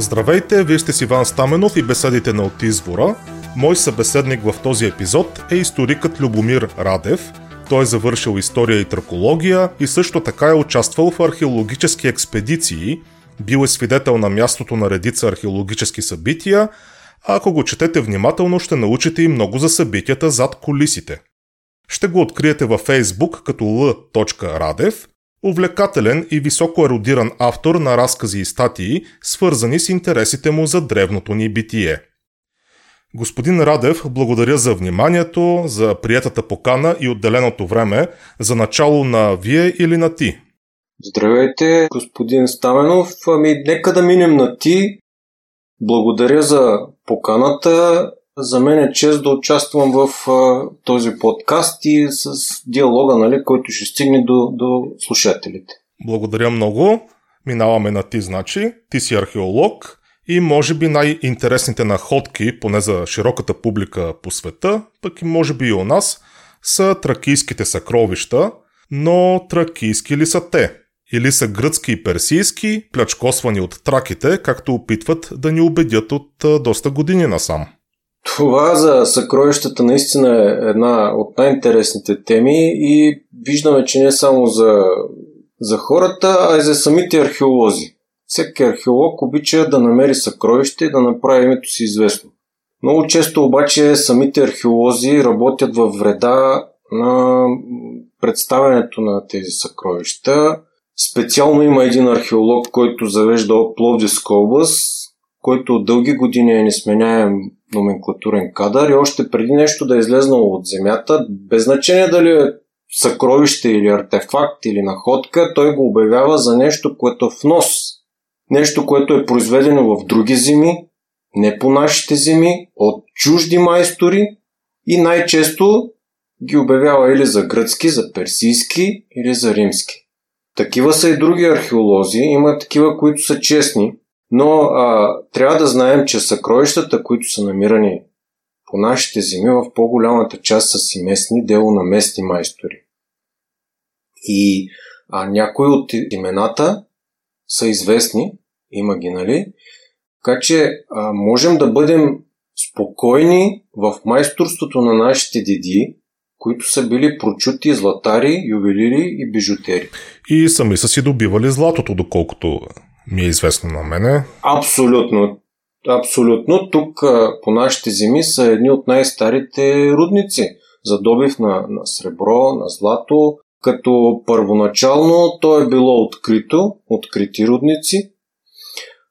Здравейте, вие сте с Иван Стаменов и беседите на От извора. Мой събеседник в този епизод е историкът Любомир Радев. Той е завършил история и тракология и също така е участвал в археологически експедиции, бил е свидетел на мястото на редица археологически събития, а ако го четете внимателно, ще научите и много за събитията зад колисите. Ще го откриете във Facebook като l.radev увлекателен и високо еродиран автор на разкази и статии, свързани с интересите му за древното ни битие. Господин Радев, благодаря за вниманието, за приятата покана и отделеното време за начало на вие или на ти. Здравейте, господин Стаменов. Ами, нека да минем на ти. Благодаря за поканата. За мен е чест да участвам в а, този подкаст и с диалога, нали, който ще стигне до, до слушателите. Благодаря много. Минаваме на ти, значи. Ти си археолог и може би най-интересните находки, поне за широката публика по света, пък и може би и у нас, са тракийските съкровища, но тракийски ли са те? Или са гръцки и персийски, плячкосвани от траките, както опитват да ни убедят от доста години насам? Това за съкровищата наистина е една от най-интересните теми и виждаме, че не само за, за хората, а и за самите археолози. Всеки археолог обича да намери съкровище и да направи името си известно. Много често обаче самите археолози работят във вреда на представянето на тези съкровища. Специално има един археолог, който завежда от Пловдивска област, който от дълги години е несменяем номенклатурен кадър и още преди нещо да е излезнало от земята, без значение дали е съкровище или артефакт или находка, той го обявява за нещо, което е нос. Нещо, което е произведено в други земи, не по нашите земи, от чужди майстори и най-често ги обявява или за гръцки, за персийски или за римски. Такива са и други археолози, има такива, които са честни, но а, трябва да знаем, че съкровищата, които са намирани по нашите земи, в по-голямата част са си местни, дело на местни майстори. И а, някои от имената са известни, има ги, нали? Така че а, можем да бъдем спокойни в майсторството на нашите деди, които са били прочути златари, ювелири и бижутери. И сами са си добивали златото, доколкото ми е известно на мене. Абсолютно. Абсолютно. Тук по нашите земи са едни от най-старите рудници за добив на, на сребро, на злато, като първоначално то е било открито, открити рудници,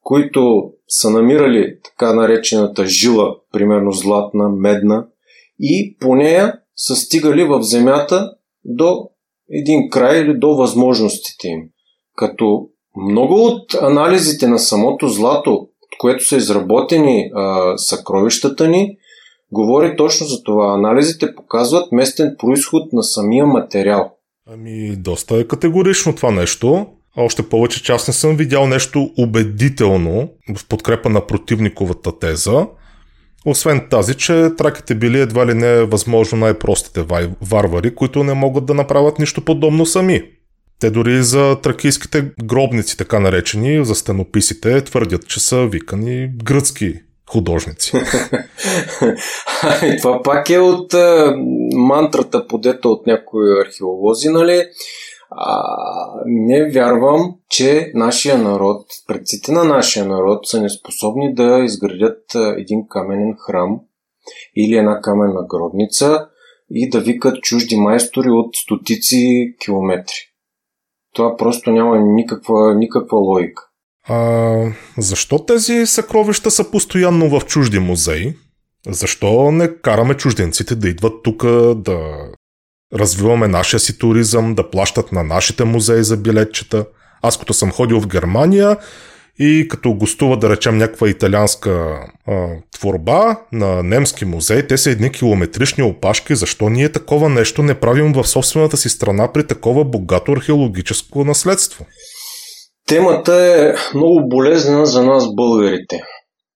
които са намирали така наречената жила, примерно златна, медна, и по нея са стигали в земята до един край или до възможностите им. Като много от анализите на самото злато, от което са изработени а, съкровищата ни, говори точно за това. Анализите показват местен происход на самия материал. Ами, доста е категорично това нещо. Още повече, че аз не съм видял нещо убедително в подкрепа на противниковата теза. Освен тази, че траките били едва ли не възможно най-простите варвари, които не могат да направят нищо подобно сами. Те дори за тракийските гробници, така наречени, за стенописите, твърдят, че са викани гръцки художници. Това пак е от мантрата, подета от някои археолози, нали? А, не вярвам, че нашия народ, предците на нашия народ са неспособни да изградят един каменен храм или една каменна гробница и да викат чужди майстори от стотици километри. Това просто няма никаква, никаква логика. А, защо тези съкровища са постоянно в чужди музеи? Защо не караме чужденците да идват тук да развиваме нашия си туризъм, да плащат на нашите музеи за билетчета? Аз като съм ходил в Германия и като гостува, да речем, някаква италианска а, творба на немски музей, те са едни километрични опашки, защо ние такова нещо не правим в собствената си страна при такова богато археологическо наследство? Темата е много болезнена за нас българите.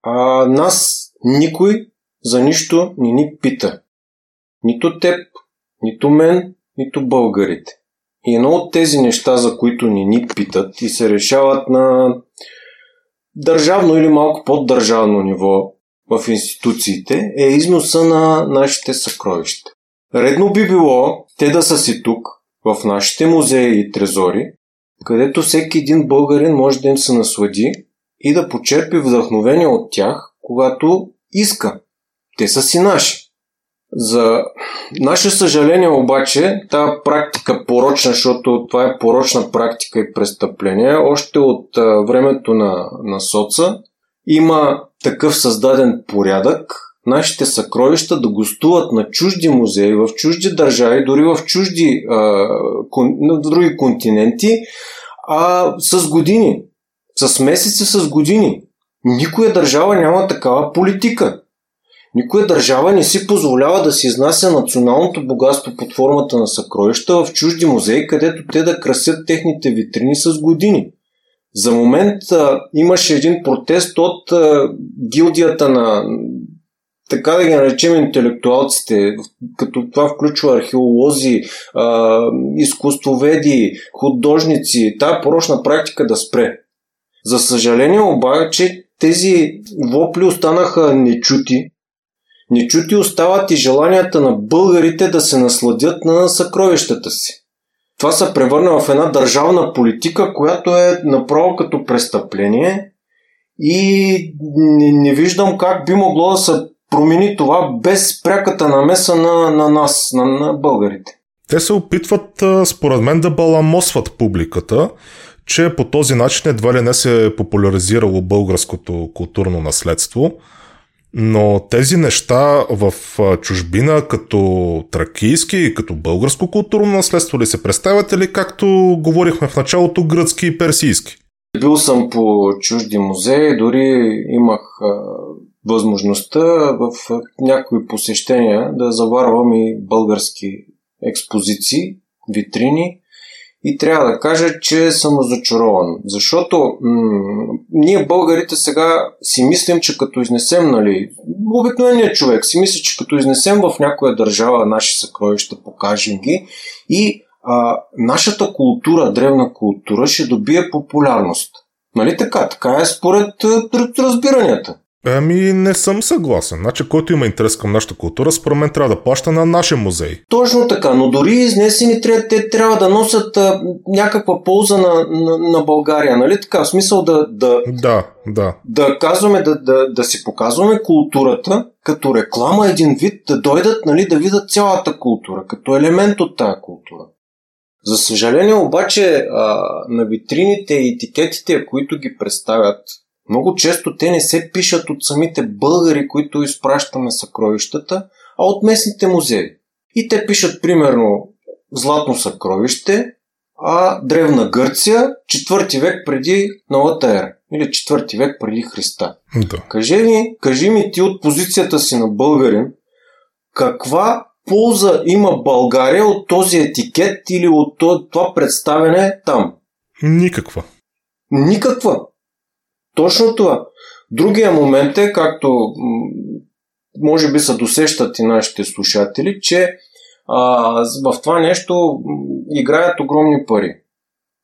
А нас никой за нищо не ни пита. Нито теб, нито мен, нито българите. И едно от тези неща, за които ни ни питат и се решават на държавно или малко под-държавно ниво в институциите е износа на нашите съкровища. Редно би било те да са си тук, в нашите музеи и трезори, където всеки един българин може да им се наслади и да почерпи вдъхновение от тях, когато иска. Те са си наши. За наше съжаление обаче, тази практика порочна, защото това е порочна практика и престъпление, още от времето на, на соца има такъв създаден порядък, нашите съкровища да гостуват на чужди музеи, в чужди държави, дори в чужди а, кон, в други континенти, а с години. С месеци, с години. Никоя държава няма такава политика. Никоя държава не си позволява да се изнася националното богатство под формата на съкровища в чужди музеи, където те да красят техните витрини с години. За момент а, имаше един протест от а, гилдията на така да ги наречем интелектуалците, като това включва археолози, а, изкуствоведи, художници, тази порочна практика да спре. За съжаление обаче тези вопли останаха нечути. Нечути остават и желанията на българите да се насладят на съкровищата си. Това се превърна в една държавна политика, която е направо като престъпление и не, не виждам как би могло да се промени това без пряката намеса на, на нас, на, на българите. Те се опитват, според мен, да баламосват публиката, че по този начин едва ли не се е популяризирало българското културно наследство. Но тези неща в чужбина като тракийски и като българско културно наследство ли се представят или както говорихме в началото гръцки и персийски? Бил съм по чужди музеи, дори имах възможността в някои посещения да заварвам и български експозиции, витрини и трябва да кажа, че съм разочарован. Защото м- ние българите сега си мислим, че като изнесем, нали, обикновеният човек си мисли, че като изнесем в някоя държава наши съкровища, покажем ги и а, нашата култура, древна култура, ще добие популярност. Нали така? Така е според разбиранията. Ами не съм съгласен. Значи, който има интерес към нашата култура, според мен трябва да плаща на нашия музей. Точно така, но дори изнесени трябва, те трябва да носят а, някаква полза на, на, на България, нали така? В смисъл да... Да, да. да. да казваме, да, да, да си показваме културата като реклама един вид, да дойдат, нали, да видят цялата култура, като елемент от тая култура. За съжаление обаче а, на витрините и етикетите, които ги представят, много често те не се пишат от самите българи, които изпращаме съкровищата, а от местните музеи. И те пишат примерно Златно съкровище, а Древна Гърция, четвърти век преди новата ера. Или четвърти век преди Христа. Да. Кажи ми, кажи ми ти от позицията си на българин, каква полза има България от този етикет или от това представяне там? Никаква. Никаква. Точно това. Другия момент е, както може би са досещат и нашите слушатели, че а, в това нещо играят огромни пари.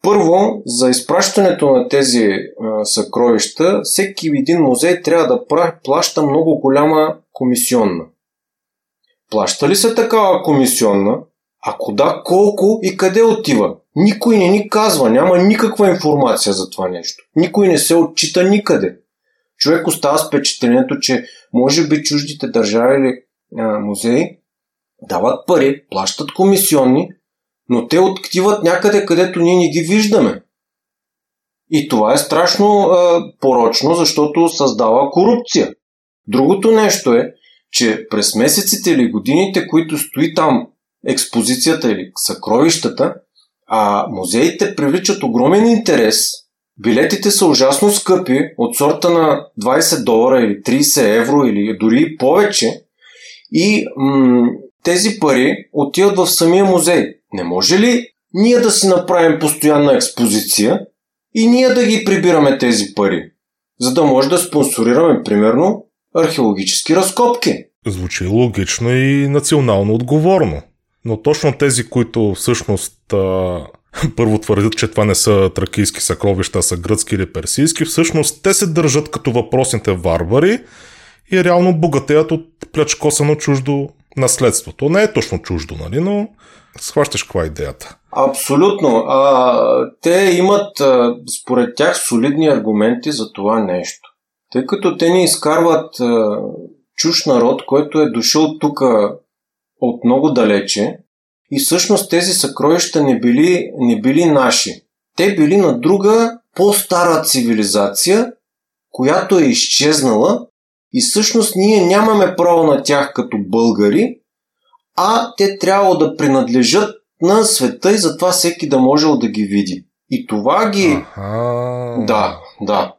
Първо, за изпращането на тези а, съкровища, всеки един музей трябва да плаща много голяма комисионна. Плаща ли се такава комисионна? Ако да, колко и къде отива? Никой не ни казва, няма никаква информация за това нещо. Никой не се отчита никъде. Човек остава с впечатлението, че може би чуждите държави или а, музеи дават пари, плащат комисионни, но те отиват някъде, където ние не ги виждаме. И това е страшно а, порочно, защото създава корупция. Другото нещо е, че през месеците или годините, които стои там експозицията или съкровищата, а музеите привличат огромен интерес. Билетите са ужасно скъпи, от сорта на 20 долара или 30 евро или дори повече. И м- тези пари отиват в самия музей. Не може ли ние да си направим постоянна експозиция и ние да ги прибираме тези пари, за да може да спонсорираме, примерно, археологически разкопки? Звучи логично и национално отговорно. Но точно тези, които всъщност а, първо твърдят, че това не са тракийски съкровища, а са гръцки или персийски. Всъщност те се държат като въпросните варвари и реално богатеят от плячкосано чуждо наследството. Не е точно чуждо, нали, но схващаш каква е идеята. Абсолютно. А, те имат, а, според тях, солидни аргументи за това нещо. Тъй като те ни изкарват а, чуж народ, който е дошъл тук от много далече и всъщност тези съкровища не били, не били наши. Те били на друга, по-стара цивилизация, която е изчезнала и всъщност ние нямаме право на тях като българи, а те трябва да принадлежат на света и затова всеки да можел да ги види. И това ги... Аха. Да, да.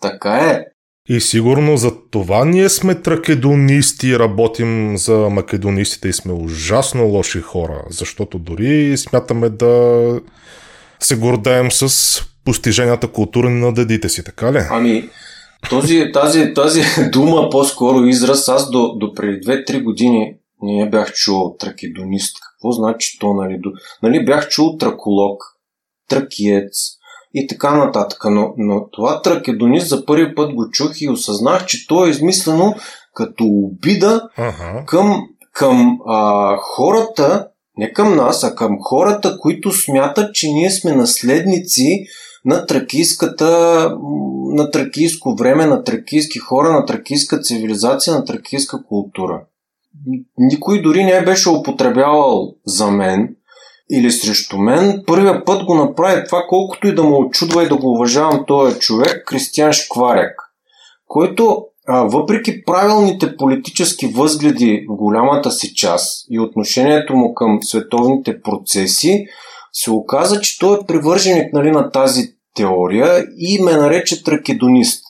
Така е. И сигурно за това ние сме тракедонисти и работим за македонистите и сме ужасно лоши хора, защото дори смятаме да се гордаем с постиженията културни на дедите си, така ли? Ами, този, тази, тази дума, по-скоро израз, аз до, до преди 2-3 години не бях чул тракедонист. Какво значи то, нали? До, нали бях чул траколог, тракиец и така нататък. Но, но това тракедонист за първи път го чух и осъзнах, че то е измислено като обида Ага. към, към а, хората, не към нас, а към хората, които смятат, че ние сме наследници на тракийската, на тракийско време, на тракийски хора, на тракийска цивилизация, на тракийска култура. Никой дори не беше употребявал за мен или срещу мен. Първия път го направи това, колкото и да му очудва и да го уважавам този човек, Кристиан Шкваряк, който а, въпреки правилните политически възгледи в голямата си част и отношението му към световните процеси, се оказа, че той е привърженик нали, на тази теория и ме нарече тракедонист.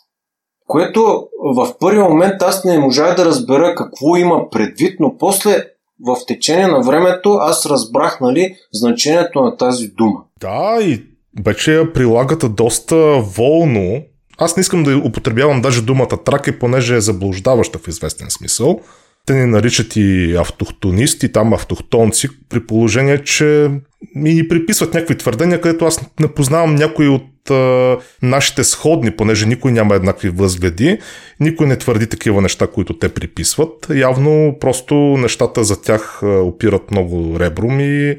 Което в първи момент аз не можах да разбера какво има предвид, но после в течение на времето аз разбрах нали, значението на тази дума. Да, и вече я прилагат доста волно. Аз не искам да употребявам даже думата траки, понеже е заблуждаваща в известен смисъл. Те ни наричат и автохтонисти, там автохтонци, при положение, че ми ни приписват някакви твърдения, където аз не познавам някои от а, нашите сходни, понеже никой няма еднакви възгледи, никой не твърди такива неща, които те приписват. Явно просто нещата за тях опират много ребром и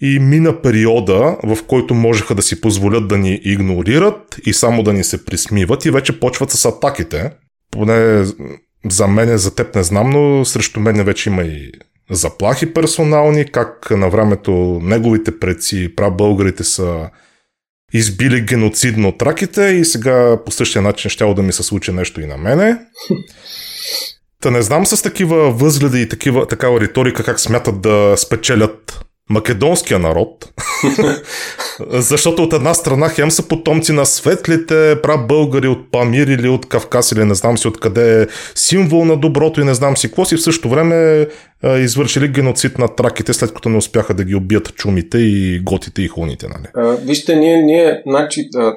и мина периода, в който можеха да си позволят да ни игнорират и само да ни се присмиват и вече почват с атаките. Поне за мен, за теб не знам, но срещу мен вече има и заплахи персонални, как на времето неговите предци, прабългарите са избили геноцидно траките и сега по същия начин ще да ми се случи нещо и на мене. Та не знам с такива възгледи и такива, такава риторика как смятат да спечелят македонския народ. Защото от една страна хем са потомци на светлите прабългари от Памир или от Кавказ или не знам си откъде е символ на доброто и не знам си какво си. В същото време а, извършили геноцид на траките, след като не успяха да ги убият чумите и готите и хуните. Нали? А, вижте, ние, ние значи, а,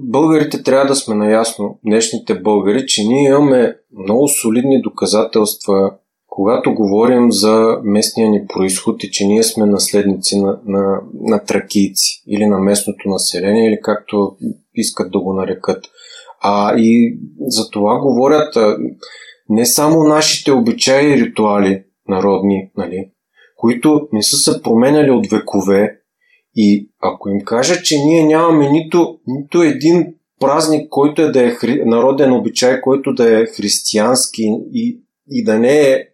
българите трябва да сме наясно, днешните българи, че ние имаме много солидни доказателства, когато говорим за местния ни происход и че ние сме наследници на, на, на тракийци или на местното население, или както искат да го нарекат. А и за това говорят а, не само нашите обичаи и ритуали народни, нали, които не са се променяли от векове, и ако им кажа, че ние нямаме нито, нито един празник, който е да е хри... народен обичай, който да е християнски и, и да не е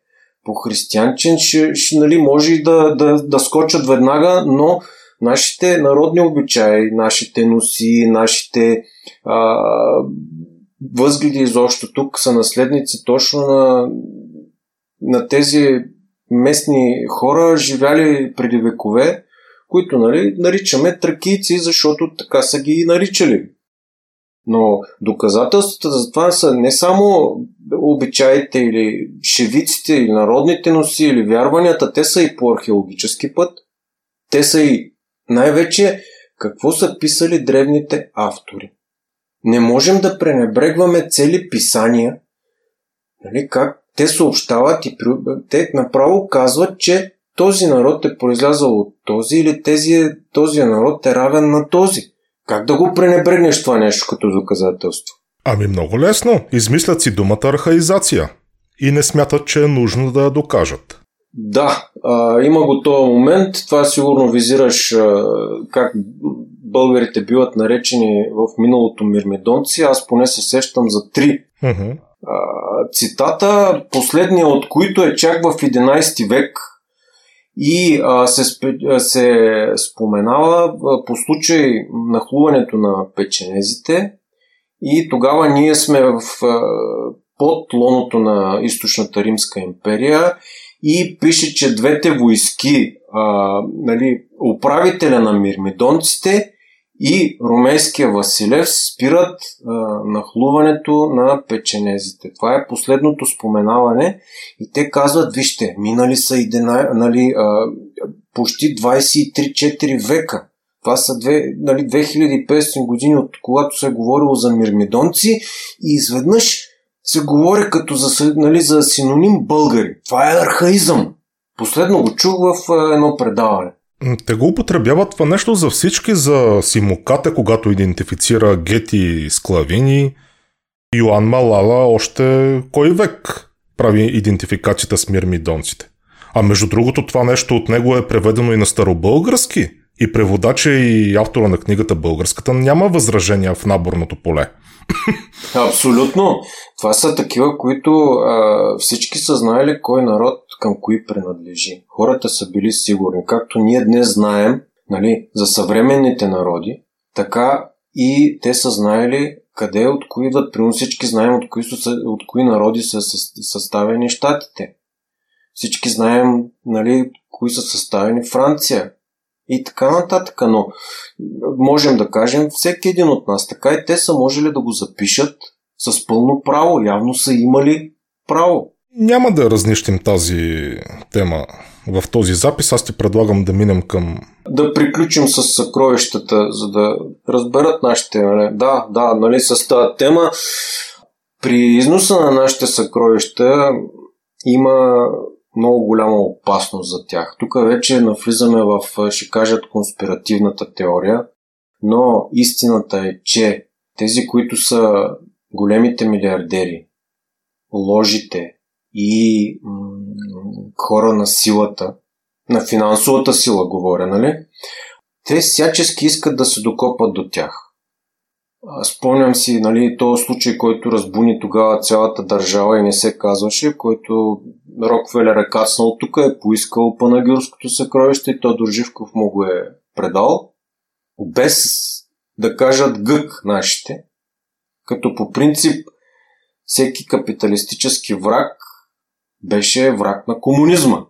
по-християнчен, ще, ще, нали, може и да, да, да скочат веднага, но нашите народни обичаи, нашите носи, нашите а, възгледи изобщо тук са наследници точно на, на тези местни хора, живяли преди векове, които нали, наричаме тракийци, защото така са ги наричали. Но доказателствата за това са не само обичаите или шевиците, или народните носи, или вярванията, те са и по археологически път. Те са и най-вече какво са писали древните автори. Не можем да пренебрегваме цели писания, нали, как те съобщават и те направо казват, че този народ е произлязал от този или тези, този народ е равен на този. Как да го пренебрегнеш това нещо като доказателство? Ами много лесно. Измислят си думата архаизация и не смятат, че е нужно да я докажат. Да, а, има го този момент. Това сигурно визираш а, как българите биват наречени в миналото мирмидонци. Аз поне се сещам за три uh-huh. а, цитата, последния от които е чак в 11 век и а, се, се споменава а, по случай нахлуването на печенезите. И тогава ние сме в, а, под лоното на източната Римска империя и пише, че двете войски, а, нали, управителя на мирмидонците и румейския Василев спират а, нахлуването на печенезите. Това е последното споменаване и те казват, вижте, минали са и дена, нали, а, почти 23-4 века. Това са две, нали, 2500 години от когато се е говорило за мирмидонци и изведнъж се говори като за, нали, за синоним българи. Това е архаизъм. Последно го чух в едно предаване. Те го употребяват това нещо за всички, за Симокате, когато идентифицира гети склавини. Йоан Малала още кой век прави идентификацията с мирмидонците. А между другото това нещо от него е преведено и на старобългарски. И преводача и автора на книгата българската няма възражения в наборното поле. Абсолютно. Това са такива, които а, всички са знаели кой народ към кои принадлежи. Хората са били сигурни. Както ние днес знаем нали, за съвременните народи, така и те са знаели къде от кои идват. Примерно всички знаем от кои, от кои народи са съставени щатите. Всички знаем нали, кои са съставени Франция и така нататък. Но можем да кажем всеки един от нас. Така и те са можели да го запишат с пълно право. Явно са имали право. Няма да разнищим тази тема в този запис. Аз ти предлагам да минем към... Да приключим с съкровищата, за да разберат нашите... Нали? Да, да, нали, с тази тема. При износа на нашите съкровища има много голяма опасност за тях. Тук вече навлизаме в, ще кажат, конспиративната теория, но истината е, че тези, които са големите милиардери, ложите и м- хора на силата, на финансовата сила говоря, нали? Те всячески искат да се докопат до тях. Спомням си, нали, този случай, който разбуни тогава цялата държава и не се казваше, който Роквелер е кацнал тук, е поискал панагюрското съкровище и Тодор Живков му го е предал, без да кажат гък нашите, като по принцип всеки капиталистически враг беше враг на комунизма.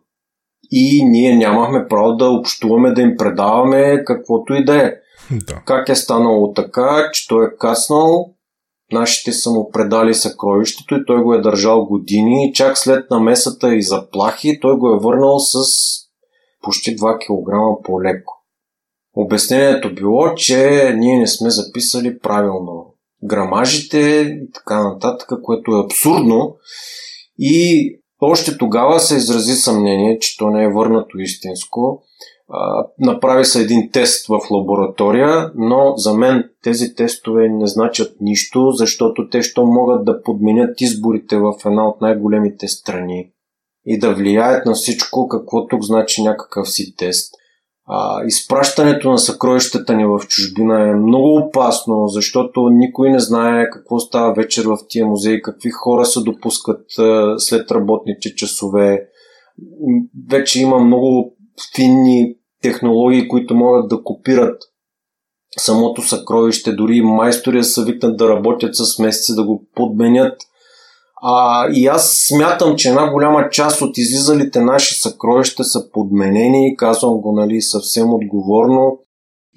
И ние нямахме право да общуваме, да им предаваме каквото и да е. Да. Как е станало така, че той е каснал, нашите са му предали съкровището и той го е държал години и чак след намесата и заплахи той го е върнал с почти 2 кг по-леко. Обяснението било, че ние не сме записали правилно грамажите и така нататък, което е абсурдно и още тогава се изрази съмнение, че то не е върнато истинско направи се един тест в лаборатория, но за мен тези тестове не значат нищо, защото те що могат да подменят изборите в една от най-големите страни и да влияят на всичко, какво тук значи някакъв си тест. А, изпращането на съкровищата ни в чужбина е много опасно, защото никой не знае какво става вечер в тия музеи, какви хора се допускат а, след работните часове. Вече има много финни технологии, които могат да копират самото съкровище, дори майстори са викнат да работят с месеци, да го подменят. А, и аз смятам, че една голяма част от излизалите наши съкровища са подменени, казвам го нали, съвсем отговорно,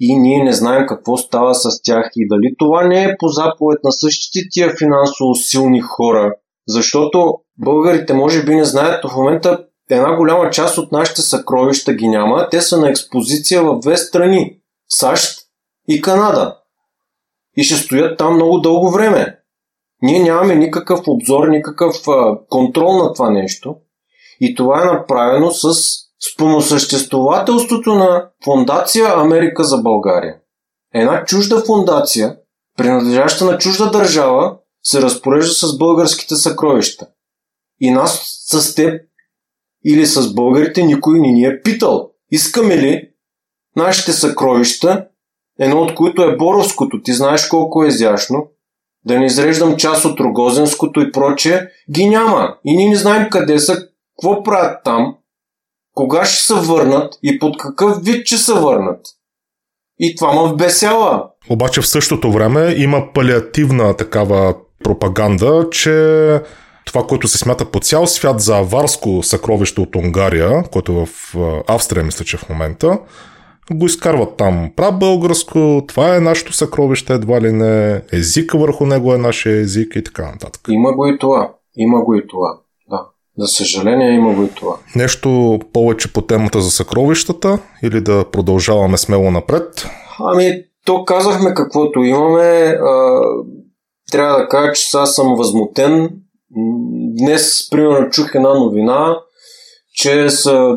и ние не знаем какво става с тях и дали това не е по заповед на същите тия финансово силни хора, защото българите може би не знаят, в момента една голяма част от нашите съкровища ги няма. Те са на експозиция в две страни САЩ и Канада. И ще стоят там много дълго време. Ние нямаме никакъв обзор, никакъв а, контрол на това нещо. И това е направено с спомосъществователството на фундация Америка за България. Една чужда фундация, принадлежаща на чужда държава, се разпорежда с българските съкровища. И нас с теб или с българите никой не ни е питал. Искаме ли нашите съкровища, едно от които е Боровското, ти знаеш колко е изящно, да не изреждам част от Рогозенското и прочее, ги няма. И ние не знаем къде са, какво правят там, кога ще се върнат и под какъв вид ще се върнат. И това ме вбесява. Обаче в същото време има палиативна такава пропаганда, че това, което се смята по цял свят за аварско съкровище от Унгария, което в Австрия, мисля, че в момента, го изкарват там. Прав българско, това е нашето съкровище, едва ли не, езика върху него е нашия език и така нататък. Има го и това. Има го и това. Да. За съжаление има го и това. Нещо повече по темата за съкровищата или да продължаваме смело напред? Ами, то казахме каквото имаме. А, трябва да кажа, че сега съм възмутен. Днес, примерно, чух една новина, че са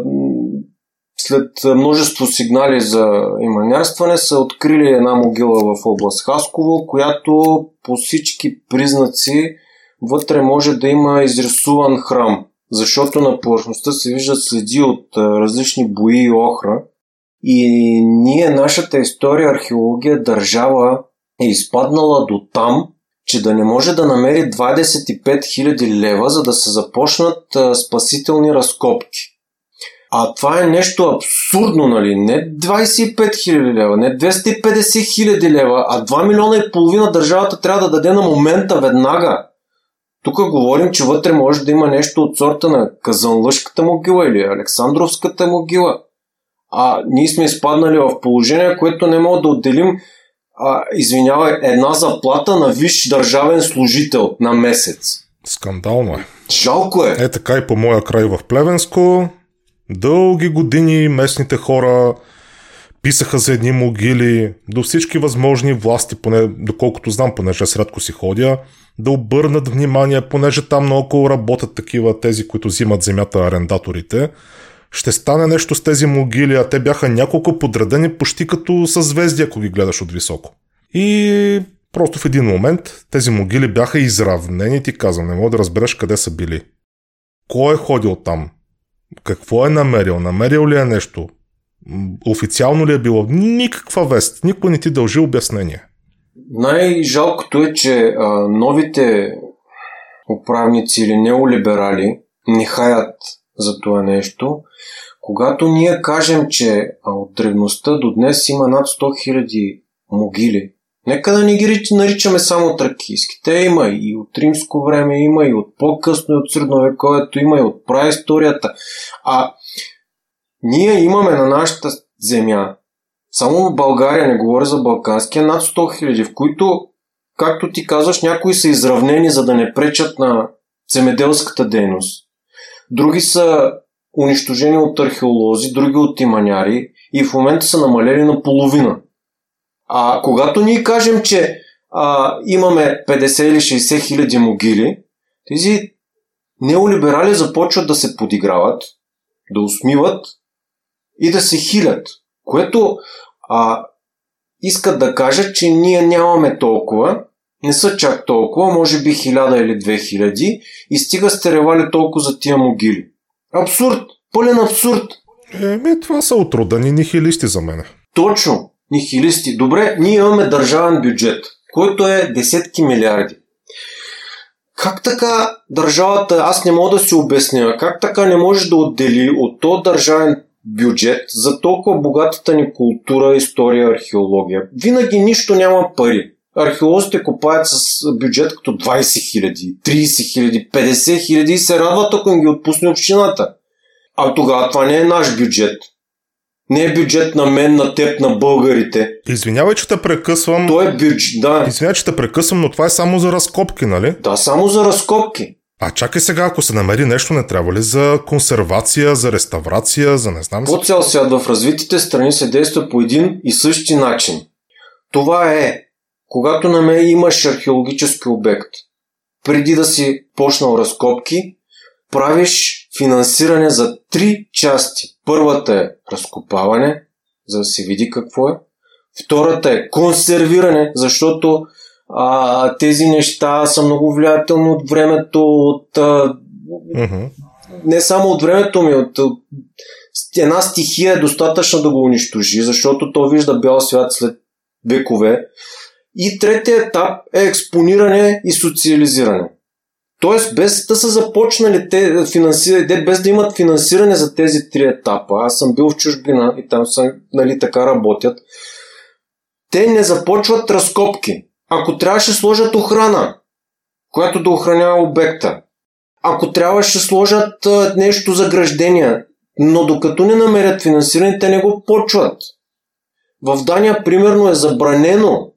след множество сигнали за иманярстване са открили една могила в област Хасково, която по всички признаци вътре може да има изрисуван храм, защото на повърхността се виждат следи от различни бои и охра. И ние, нашата история, археология, държава е изпаднала до там, че да не може да намери 25 000 лева, за да се започнат спасителни разкопки. А това е нещо абсурдно, нали? Не 25 000 лева, не 250 000 лева, а 2 милиона и половина държавата трябва да даде на момента веднага. Тук говорим, че вътре може да има нещо от сорта на Казанлъшката могила или Александровската могила. А ние сме изпаднали в положение, което не мога да отделим а, извинявай, една заплата на висш държавен служител на месец. Скандално е. Жалко е. Е така и по моя край в Плевенско. Дълги години местните хора писаха за едни могили до всички възможни власти, поне доколкото знам, понеже аз рядко си ходя, да обърнат внимание, понеже там наоколо работят такива тези, които взимат земята арендаторите. Ще стане нещо с тези могили, а те бяха няколко подредени почти като съзвезди, ако ги гледаш от високо. И просто в един момент тези могили бяха изравнени, ти казвам, не мога да разбереш къде са били. Кой е ходил там? Какво е намерил? Намерил ли е нещо? Официално ли е било? Никаква вест. Никой не ти дължи обяснение. Най-жалкото е, че а, новите управници или неолиберали не хаят за това нещо. Когато ние кажем, че от древността до днес има над 100 000 могили, нека да не ги наричаме само тракийски. Те има и от римско време, има и от по-късно, и от средновековието, има и от праисторията. А ние имаме на нашата земя, само в България, не говоря за Балканския, над 100 000, в които, както ти казваш, някои са изравнени, за да не пречат на земеделската дейност. Други са унищожени от археолози, други от иманяри и в момента са намалели на половина. А когато ние кажем, че а, имаме 50 или 60 хиляди могили, тези неолиберали започват да се подиграват, да усмиват и да се хилят, което а, искат да кажат, че ние нямаме толкова, не са чак толкова, може би 1000 или 2000 и стига сте ревали толкова за тия могили. Абсурд! Пълен абсурд! Еми, това са отрудани нихилисти за мен. Точно! Нихилисти. Добре, ние имаме държавен бюджет, който е десетки милиарди. Как така държавата, аз не мога да си обясня, как така не може да отдели от този държавен бюджет за толкова богатата ни култура, история, археология? Винаги нищо няма пари. Археолозите копаят с бюджет като 20 000, 30 000, 50 000 и се радват, ако им ги отпусне общината. А тогава това не е наш бюджет. Не е бюджет на мен, на теб, на българите. Извинявай, че те прекъсвам. Той е бюджет, да. Извинявай, че те прекъсвам, но това е само за разкопки, нали? Да, само за разкопки. А чакай сега, ако се намери нещо, не трябва ли за консервация, за реставрация, за не знам... По цял свят в развитите страни се действа по един и същи начин. Това е, когато на мен имаш археологически обект, преди да си почнал разкопки, правиш финансиране за три части. Първата е разкопаване, за да се види какво е. Втората е консервиране, защото а, тези неща са много влиятелни от времето, от. А, uh-huh. Не само от времето ми, от, от една стихия е достатъчно да го унищожи, защото то вижда бял свят след векове. И третия етап е експониране и социализиране. Тоест, без да са започнали те финансиране, без да имат финансиране за тези три етапа, аз съм бил в чужбина и там са, нали, така работят, те не започват разкопки. Ако трябваше сложат охрана, която да охранява обекта, ако трябваше сложат нещо за граждения, но докато не намерят финансиране, те не го почват. В Дания, примерно, е забранено,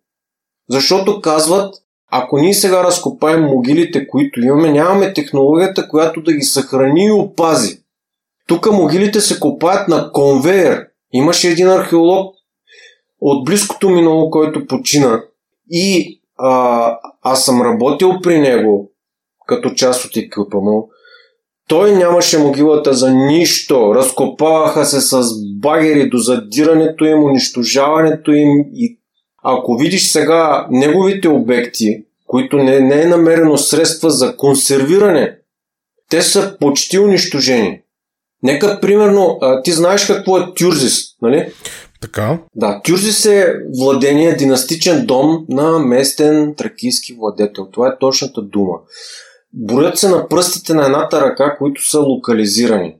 защото казват, ако ние сега разкопаем могилите, които имаме, нямаме технологията, която да ги съхрани и опази. Тук могилите се копаят на конвейер. Имаше един археолог от близкото минало, който почина. И а, аз съм работил при него като част от екипа му. Той нямаше могилата за нищо. Разкопаваха се с багери до задирането им, унищожаването им. И ако видиш сега неговите обекти, които не, не е намерено средства за консервиране, те са почти унищожени. Нека, примерно, ти знаеш какво е Тюрзис, нали? Така. Да, Тюрзис е владение, династичен дом на местен тракийски владетел. Това е точната дума. Броят се на пръстите на едната ръка, които са локализирани.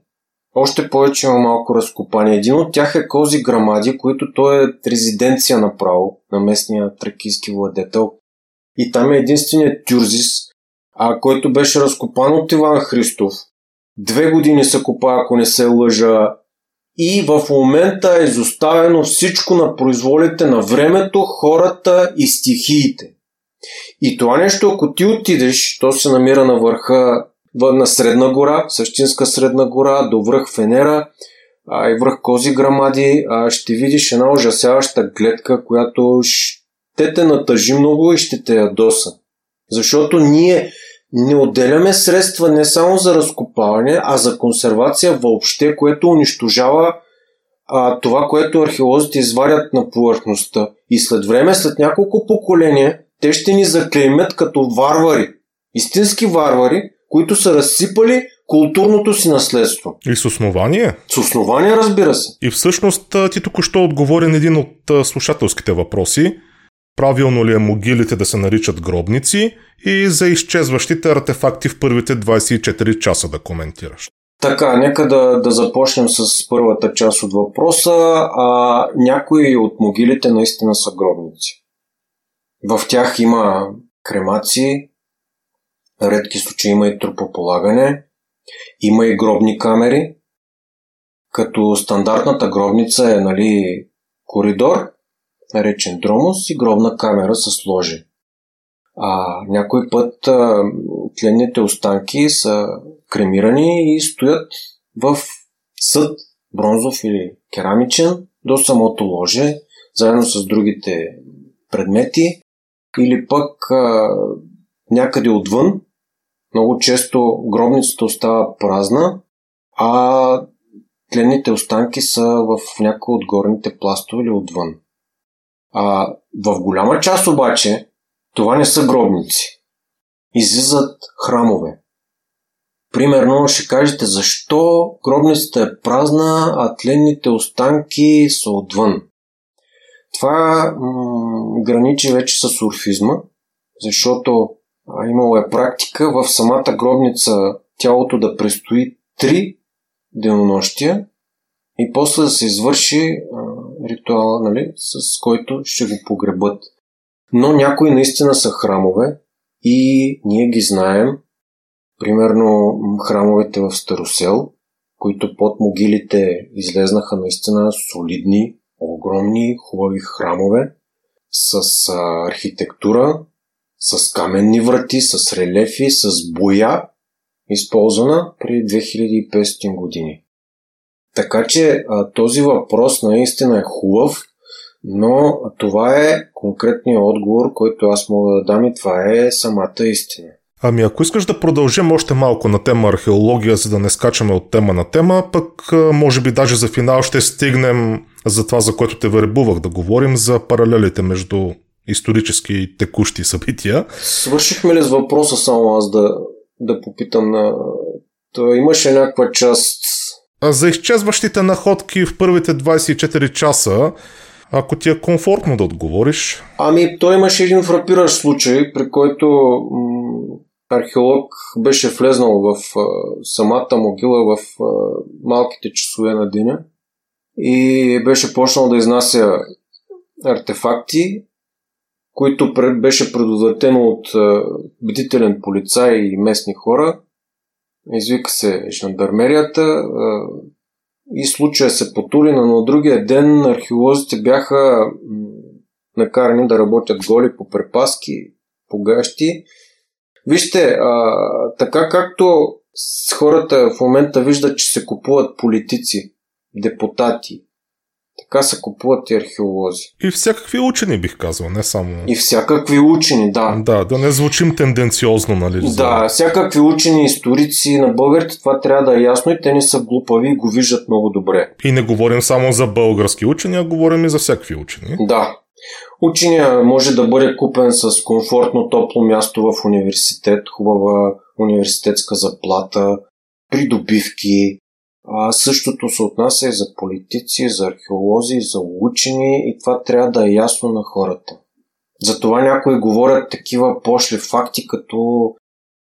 Още повече има малко разкопание. Един от тях е Кози Грамади, които той е резиденция направо на местния тракийски владетел. И там е единственият Тюрзис, а, който беше разкопан от Иван Христов. Две години се копа, ако не се лъжа, и в момента е изоставено всичко на произволите на времето, хората и стихиите. И това нещо, ако ти отидеш, то се намира на върха на Средна гора, същинска Средна гора, до връх Фенера а, и връх Кози Грамади, а, ще видиш една ужасяваща гледка, която ще те натъжи много и ще те ядоса. Защото ние не отделяме средства не само за разкопаване, а за консервация въобще, което унищожава а, това, което археолозите изварят на повърхността. И след време, след няколко поколения, те ще ни заклеймят като варвари. Истински варвари, които са разсипали културното си наследство. И с основание? С основание, разбира се. И всъщност ти току-що отговори на един от слушателските въпроси. Правилно ли е могилите да се наричат гробници и за изчезващите артефакти в първите 24 часа да коментираш? Така, нека да, да започнем с първата част от въпроса. А, някои от могилите наистина са гробници. В тях има кремации, редки случаи има и трупополагане, има и гробни камери, като стандартната гробница е нали, коридор, наречен дромос и гробна камера с ложи. А някой път а, тленните останки са кремирани и стоят в съд, бронзов или керамичен, до самото ложе, заедно с другите предмети, или пък а, някъде отвън. Много често гробницата остава празна, а тленните останки са в някои от горните пластове или отвън. А, в голяма част обаче това не са гробници. Излизат храмове. Примерно ще кажете защо гробницата е празна, а тленните останки са отвън. Това м- граничи вече с сурфизма, защото а, имало е практика в самата гробница тялото да престои три денонощия и после да се извърши а, ритуала, нали, с който ще го погребат. Но някои наистина са храмове и ние ги знаем. Примерно храмовете в Старосел, които под могилите излезнаха наистина солидни, огромни, хубави храмове с а, архитектура, с каменни врати, с релефи, с боя, използвана преди 2500 години. Така че а, този въпрос наистина е хубав, но това е конкретният отговор, който аз мога да дам и това е самата истина. Ами ако искаш да продължим още малко на тема археология, за да не скачаме от тема на тема, пък може би даже за финал ще стигнем за това, за което те вербувах да говорим, за паралелите между исторически текущи събития. Свършихме ли с въпроса само аз да, да попитам на... То имаше някаква част... А за изчезващите находки в първите 24 часа, ако ти е комфортно да отговориш. Ами, той имаше един фрапиращ случай, при който м- археолог беше влезнал в а, самата могила в а, малките часове на деня и беше почнал да изнася артефакти, които беше предотвратено от бдителен полицай и местни хора. Извика се жандармерията и случая се потули, но на другия ден археолозите бяха накарани да работят голи по препаски, по гащи Вижте, а, така както хората в момента виждат, че се купуват политици, депутати, така се купуват и археолози. И всякакви учени, бих казал, не само. И всякакви учени, да. Да, да не звучим тенденциозно, нали? За... Да, всякакви учени, историци на българите, това трябва да е ясно и те не са глупави и го виждат много добре. И не говорим само за български учени, а говорим и за всякакви учени. Да, Учения може да бъде купен с комфортно топло място в университет, хубава университетска заплата, придобивки. А същото се отнася и за политици, за археолози, за учени и това трябва да е ясно на хората. Затова някои говорят такива пошли факти, като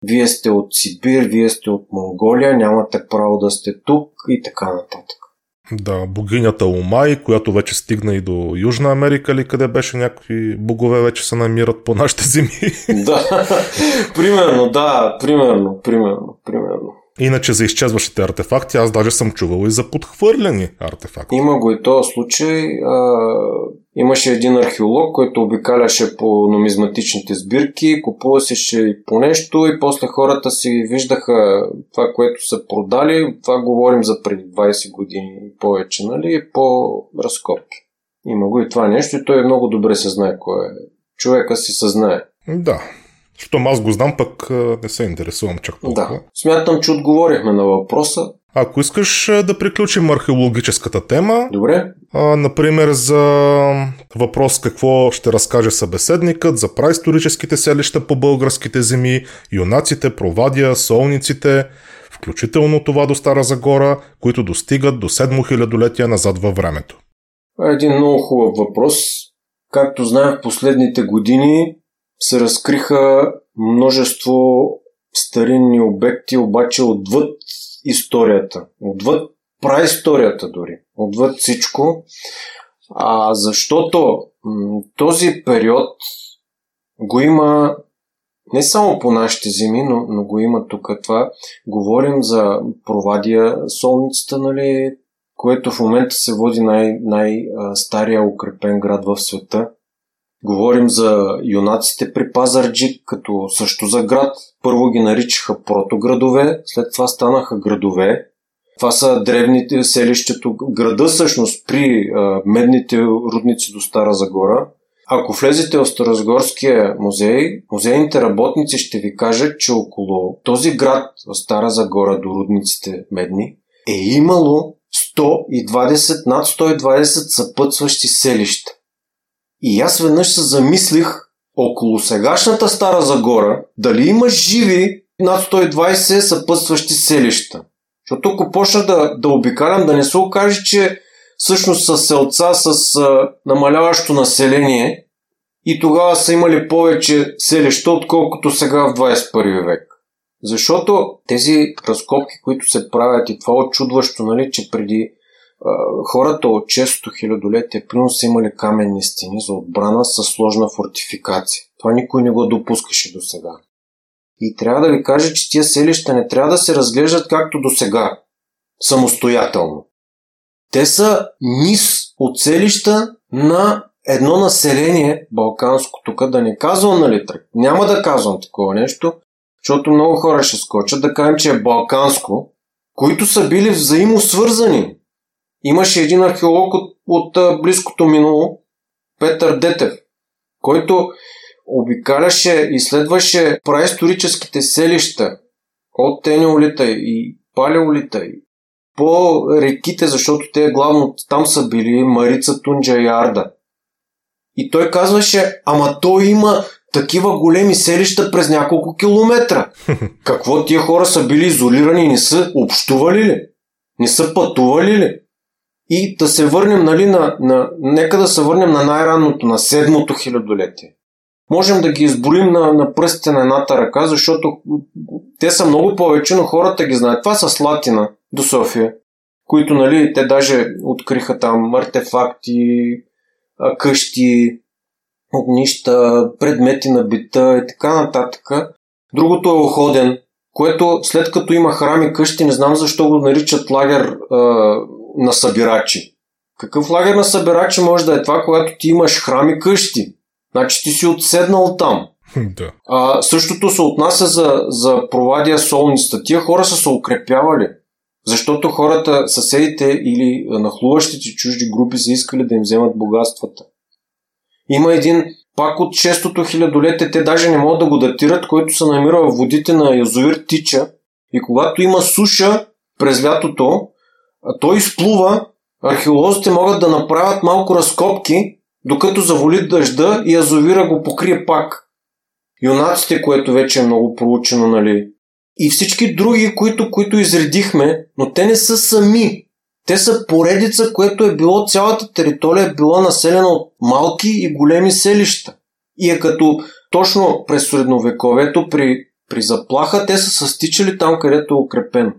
вие сте от Сибир, вие сте от Монголия, нямате право да сте тук и така нататък. Да, богинята Омай, която вече стигна и до Южна Америка или къде беше някакви богове вече се намират по нашите земи. Да, примерно, да, примерно, примерно, примерно. Иначе за изчезващите артефакти, аз даже съм чувал и за подхвърляни артефакти. Има го и този случай. А, имаше един археолог, който обикаляше по нумизматичните сбирки, купува се и по нещо и после хората си виждаха това, което са продали. Това говорим за преди 20 години и повече, нали? По разкопки. Има го и това нещо и той много добре се знае кой е. Човека си съзнае. Да, щом аз го знам, пък не се интересувам чак толкова. Да. Смятам, че отговорихме на въпроса. Ако искаш да приключим археологическата тема, Добре. А, например, за въпрос какво ще разкаже събеседникът за праисторическите селища по българските земи, юнаците, провадия, солниците, включително това до Стара Загора, които достигат до 7 хилядолетия назад във времето. Един много хубав въпрос. Както знаем, в последните години се разкриха множество старинни обекти, обаче отвъд историята, отвъд праисторията дори, отвъд всичко. А защото м- този период го има не само по нашите земи, но, но го има тук това. Говорим за провадия солницата, нали, което в момента се води най- най-стария укрепен град в света. Говорим за юнаците при Пазарджик, като също за град. Първо ги наричаха протоградове, след това станаха градове. Това са древните селището, града всъщност при а, медните рудници до Стара Загора. Ако влезете в Старозгорския музей, музейните работници ще ви кажат, че около този град в Стара Загора до рудниците медни е имало 120, над 120 съпътстващи селища. И аз веднъж се замислих около сегашната Стара Загора, дали има живи над 120 съпътстващи селища. Защото ако почна да, да обикалям, да не се окаже, че всъщност са селца с а, намаляващо население и тогава са имали повече селища, отколкото сега в 21 век. Защото тези разкопки, които се правят и това очудващо, нали, че преди хората от честото хилядолетие прино са имали каменни стени за отбрана с сложна фортификация. Това никой не го допускаше до сега. И трябва да ви кажа, че тия селища не трябва да се разглеждат както до сега, самостоятелно. Те са низ от селища на едно население, балканско, тук да не казвам, нали, няма да казвам такова нещо, защото много хора ще скочат да кажем, че е балканско, които са били взаимосвързани. Имаше един археолог от, от близкото минало, Петър Детев, който обикаляше, изследваше праисторическите селища от Тенеолита и Палеолита и по реките, защото те главно там са били Марица, Тунджа и Арда. И той казваше, ама той има такива големи селища през няколко километра. Какво тия хора са били изолирани, не са общували ли? Не са пътували ли? И да се върнем, нали, на, на, нека да се върнем на най-ранното, на седмото хилядолетие. Можем да ги изболим на, на пръстите на едната ръка, защото те са много повече, но хората ги знаят. Това са Слатина до София, които, нали, те даже откриха там артефакти, къщи, огнища, предмети на бита и така нататък. Другото е Оходен, което след като има храми къщи, не знам защо го наричат лагер на събирачи. Какъв лагер на събирачи може да е това, когато ти имаш храми къщи? Значи ти си отседнал там. Да. А, същото се отнася за, за провадия солниста. Тия хора са се укрепявали. Защото хората, съседите или нахлуващите чужди групи са искали да им вземат богатствата. Има един пак от 6-то хилядолетие, те даже не могат да го датират, който се намира в водите на язовир Тича. И когато има суша през лятото, той изплува, археолозите могат да направят малко разкопки, докато заволи дъжда и язовира го покрие пак. Юнаците, което вече е много проучено, нали? И всички други, които, които изредихме, но те не са сами. Те са поредица, което е било цялата територия е била населена от малки и големи селища. И е като точно през средновековието при, при заплаха те са състичали там, където е укрепено.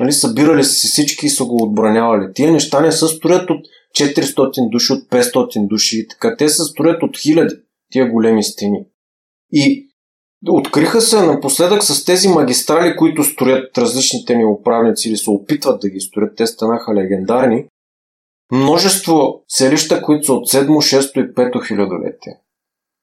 Нали, събирали се всички и са го отбранявали. Тия неща не се строят от 400 души, от 500 души и така. Те се строят от хиляди, тия големи стени. И Откриха се напоследък с тези магистрали, които строят различните ни управници или се опитват да ги строят. Те станаха легендарни. Множество селища, които са от 7, 6 и 5 хилядолетие.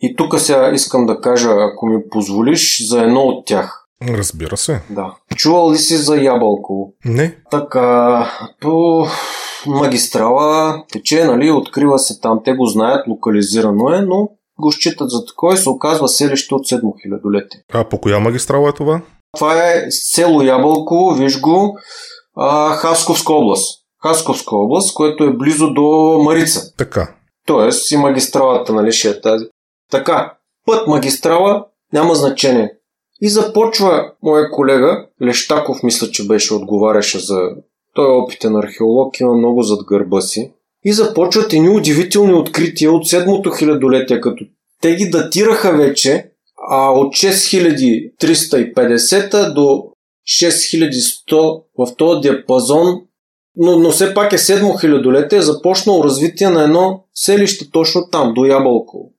И тук сега искам да кажа, ако ми позволиш, за едно от тях. Разбира се. Да. Чувал ли си за Ябълково? Не. Така, по магистрала тече, нали, открива се там. Те го знаят, локализирано е, но го считат за такова и се оказва селище от 7 хилядолетие. А по коя магистрала е това? Това е село Ябълково, виж го, а, Хасковска област. Хасковска област, което е близо до Марица. Така. Тоест и магистралата, нали ще е тази. Така, път магистрала няма значение. И започва моя колега, Лещаков, мисля, че беше отговаряше за... Той е опитен археолог, има много зад гърба си. И започват едни удивителни открития от 7-то хилядолетие, като те ги датираха вече а от 6350 до 6100 в този диапазон, но, но все пак е 7 хилядолетие, е започнало развитие на едно селище точно там, до Ябълково.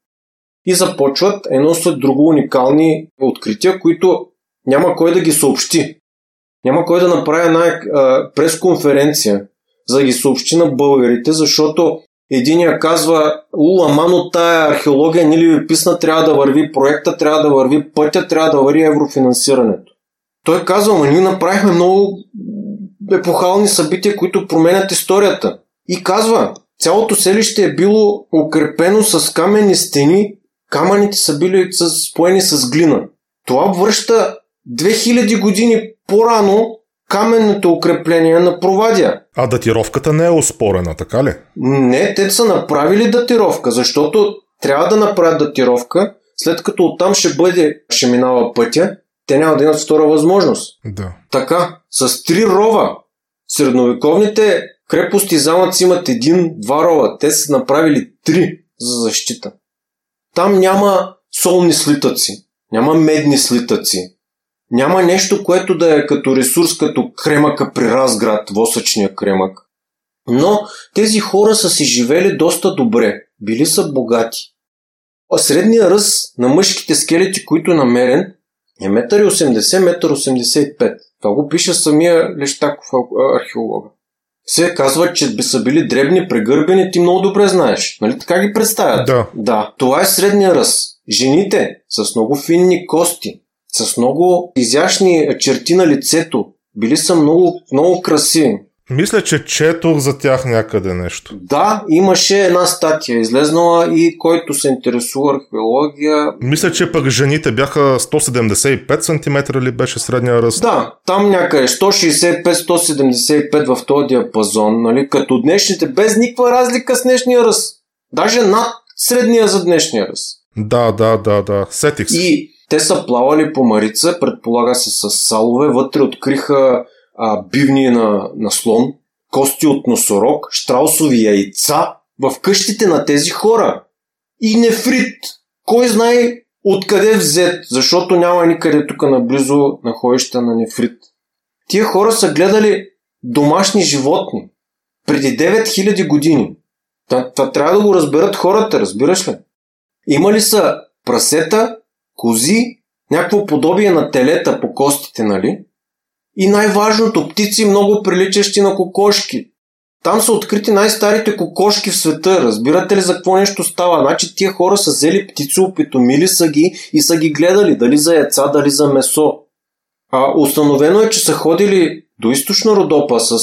И започват едно след друго уникални открития, които няма кой да ги съобщи. Няма кой да направи една пресконференция за да ги съобщи на българите, защото Единия казва, ула, мано тая археология ни ли ви писна, трябва да върви проекта, трябва да върви пътя, трябва да върви еврофинансирането. Той казва, ма ние направихме много епохални събития, които променят историята. И казва, цялото селище е било укрепено с каменни стени, камъните са били споени с глина. Това връща 2000 години по-рано каменното укрепление на Провадия. А датировката не е оспорена, така ли? Не, те са направили датировка, защото трябва да направят датировка, след като оттам ще бъде, ще минава пътя, те няма да имат втора възможност. Да. Така, с три рова. Средновековните крепости замъци имат един-два рова. Те са направили три за защита. Там няма солни слитъци, няма медни слитъци, няма нещо, което да е като ресурс, като кремъка при Разград, восъчния кремък. Но тези хора са си живели доста добре, били са богати. А средният ръст на мъжките скелети, които е намерен, е 1,80 1,85 Това го пише самия Лещаков археолога. Се казва, че би са били дребни, прегърбени, ти много добре знаеш. Нали така ги представят? Да. Да. Това е средния ръст. Жените с много финни кости, с много изящни черти на лицето. Били са много, много красиви. Мисля, че четох за тях някъде нещо. Да, имаше една статия излезнала и който се интересува археология... Мисля, че пък жените бяха 175 см ли беше средния ръст? Да, там някъде 165-175 в този диапазон, нали? като днешните, без никаква разлика с днешния ръст. Даже над средния за днешния ръст. Да, да, да, да. Сетих се. И те са плавали по Марица, предполага се с салове, вътре откриха а, бивни на, на слон, кости от носорог, штраусови яйца в къщите на тези хора. И нефрит. Кой знае откъде взет, защото няма никъде тук наблизо находища на нефрит. Тия хора са гледали домашни животни преди 9000 години. Това трябва да го разберат хората, разбираш ли? Имали са прасета, кози, някакво подобие на телета по костите, нали? И най-важното, птици много приличащи на кокошки. Там са открити най-старите кокошки в света. Разбирате ли за какво нещо става? Значи тия хора са взели птици, опитомили са ги и са ги гледали дали за яйца, дали за месо. А, установено е, че са ходили до източна Родопа с а,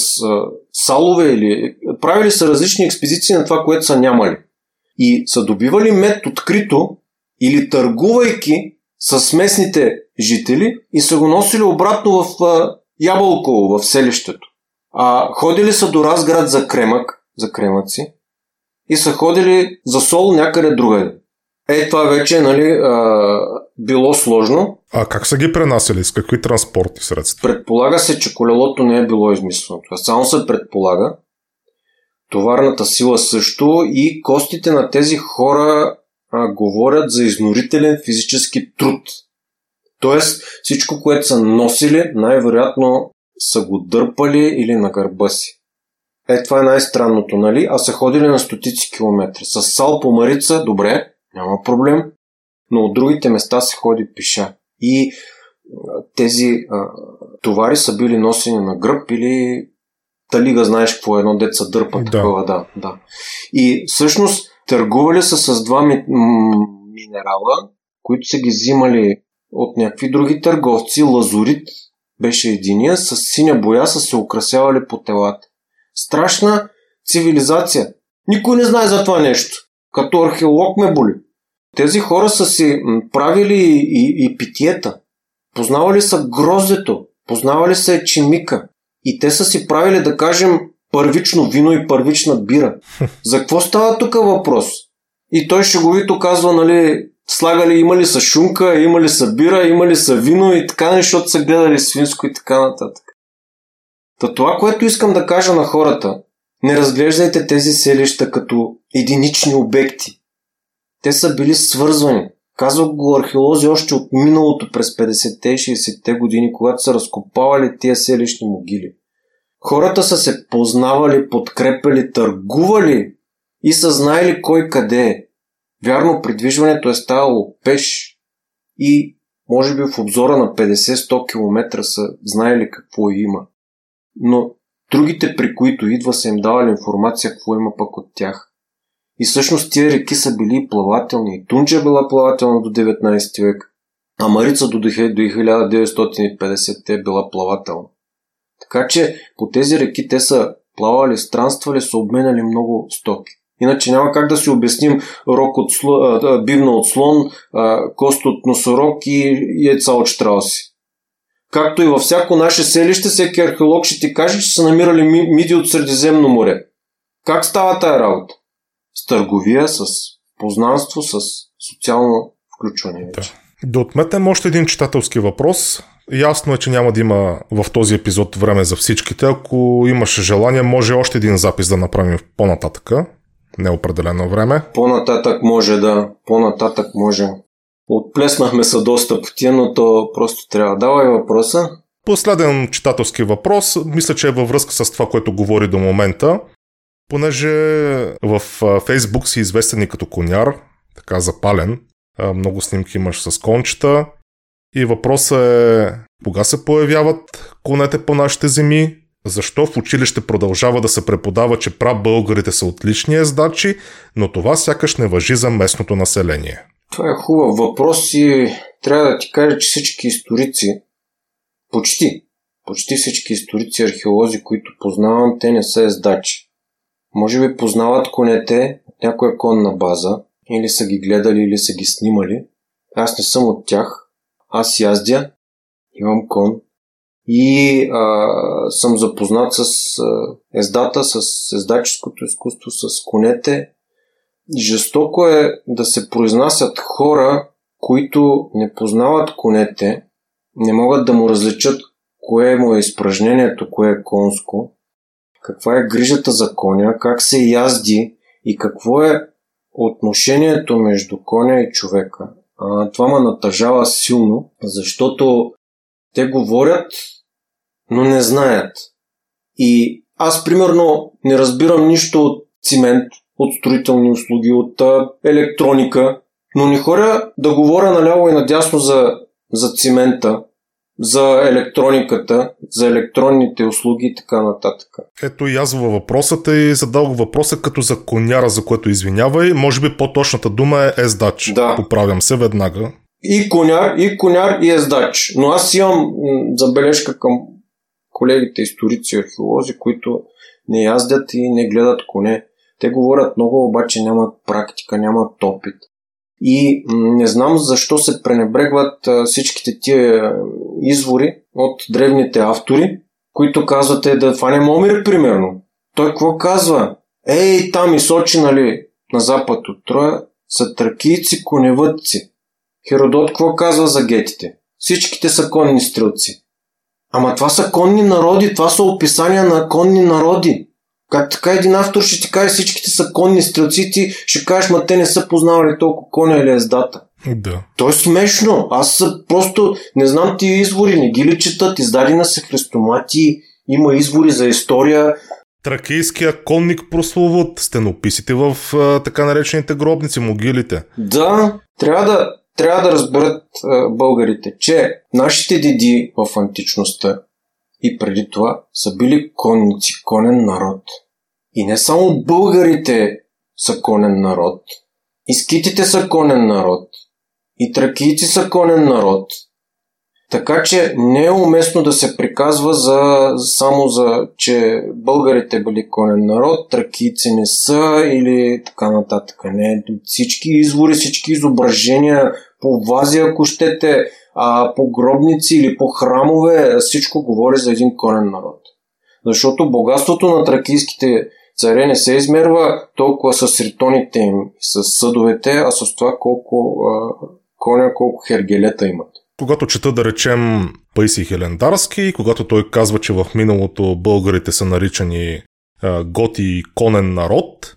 салове или правили са различни експедиции на това, което са нямали. И са добивали мед открито или търгувайки с местните жители и са го носили обратно в а, Ябълково, в селището. А ходили са до Разград за кремък, за кремъци и са ходили за сол някъде другаде. Е, това вече нали, а, било сложно. А как са ги пренасили? С какви транспорти средства? Предполага се, че колелото не е било измислено. Това само се предполага. Товарната сила също и костите на тези хора а, говорят за изнорителен физически труд. Тоест всичко, което са носили, най-вероятно са го дърпали или на гърба си. Е, това е най-странното, нали? А са ходили на стотици километри. С сал по Марица, добре, няма проблем, но от другите места се ходи пиша. И тези а, товари са били носени на гръб или талига знаеш какво е едно деца дърпа да. такова, да, да. И всъщност търгували са с два ми, м- минерала, които са ги взимали от някакви други търговци. Лазурит беше единия, с синя боя са се украсявали по телата. Страшна цивилизация. Никой не знае за това нещо. Като археолог ме боли. Тези хора са си правили и, и питиета. Познавали са гроздето, познавали са ечемика. И те са си правили, да кажем, първично вино и първична бира. За какво става тук въпрос? И той шеговито казва, нали, слагали, имали са шунка, имали са бира, имали са вино и така, защото са гледали свинско и така нататък. Та това, което искам да кажа на хората, не разглеждайте тези селища като единични обекти. Те са били свързвани. Казват го археолози още от миналото през 50-те и 60-те години, когато са разкопавали тия селищни могили. Хората са се познавали, подкрепили, търгували и са знаели кой къде е. Вярно, придвижването е ставало пеш и може би в обзора на 50-100 км са знаели какво има. Но другите, при които идва, са им давали информация какво има пък от тях. И всъщност тия реки са били плавателни. И Тунча е била плавателна до 19 век, а Марица до 1950 те е била плавателна. Така че по тези реки те са плавали, странствали, са обменяли много стоки. Иначе няма как да си обясним рок от слон, бивна от слон, кост от носорог и яйца от штрауси. Както и във всяко наше селище, всеки археолог ще ти каже, че са намирали миди от Средиземно море. Как става тая работа? С търговия, с познанство, с социално включване. Да. Да отметнем още един читателски въпрос. Ясно е, че няма да има в този епизод време за всичките. Ако имаш желание, може още един запис да направим по-нататъка неопределено време. По-нататък може да, по-нататък може. Отплеснахме се доста пъти, но то просто трябва. Давай въпроса. Последен читателски въпрос, мисля, че е във връзка с това, което говори до момента. Понеже в Фейсбук си известен и като коняр, така запален, много снимки имаш с кончета. И въпросът е кога се появяват конете по нашите земи, защо в училище продължава да се преподава, че българите са отлични ездачи, но това сякаш не въжи за местното население? Това е хубав въпрос и трябва да ти кажа, че всички историци, почти, почти всички историци и археолози, които познавам, те не са ездачи. Може би познават конете от някоя конна база, или са ги гледали, или са ги снимали. Аз не съм от тях. Аз яздя, имам кон и а, съм запознат с ездата, с ездаческото изкуство, с конете. Жестоко е да се произнасят хора, които не познават конете, не могат да му различат кое му е изпражнението, кое е конско, каква е грижата за коня, как се язди и какво е отношението между коня и човека. А, това ме натъжава силно, защото те говорят, но не знаят. И аз, примерно, не разбирам нищо от цимент, от строителни услуги, от а, електроника, но не хоря да говоря наляво и надясно за, за цимента, за електрониката, за електронните услуги и така нататък. Ето и аз във въпросът и задал въпроса като за коняра, за което извинявай. Може би по-точната дума е ездач. Да. Поправям се веднага. И коняр, и коняр, и ездач. Но аз имам забележка към колегите историци и археолози, които не яздят и не гледат коне. Те говорят много, обаче нямат практика, нямат опит. И не знам защо се пренебрегват всичките тия извори от древните автори, които казват е да фанем Омир, примерно. Той какво казва? Ей, там и Сочи, нали, на запад от Троя, са тракийци коневъдци. Херодот какво казва за гетите? Всичките са конни стрелци. Ама това са конни народи, това са описания на конни народи. Как така един автор ще ти каже всичките са конни стрелци, ти ще кажеш, ма те не са познавали толкова коня или ездата. Да. То е смешно. Аз просто не знам ти извори, не ги ли четат, издадена са хрестомати, има извори за история. Тракийския конник прословут, стенописите в а, така наречените гробници, могилите. Да, трябва да, трябва да разберат а, българите, че нашите деди в античността и преди това са били конници, конен народ. И не само българите са конен народ, и скитите са конен народ, и тракийци са конен народ. Така че не е уместно да се приказва за, само за, че българите били конен народ, тракийци не са или така нататък. Не, всички извори, всички изображения по вази, ако щете, а, по гробници или по храмове, всичко говори за един конен народ. Защото богатството на тракийските царе не се измерва толкова с ритоните им с съдовете, а с това колко а, коня, колко хергелета имат. Когато чета да речем Пайси Хелендарски, когато той казва, че в миналото българите са наричани а, готи и конен народ,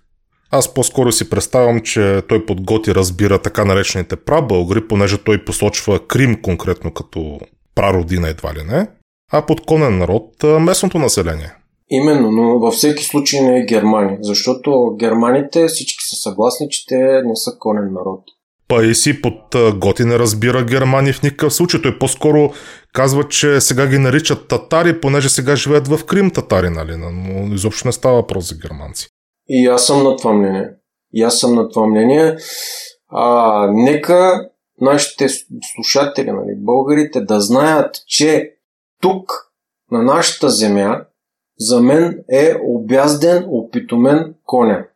аз по-скоро си представям, че той под Готи разбира така наречените прабългари, понеже той посочва Крим конкретно като прародина едва ли не, а под конен народ местното население. Именно, но във всеки случай не е Германия, защото германите всички са съгласни, че те не са конен народ. Па и си под Готи не разбира германи в никакъв случай. Той по-скоро казва, че сега ги наричат татари, понеже сега живеят в Крим татари, нали? Но изобщо не става въпрос за германци. И аз съм на това мнение. И аз съм на това мнение. А, нека нашите слушатели, нали, българите, да знаят, че тук, на нашата земя, за мен е обязден, опитомен коня.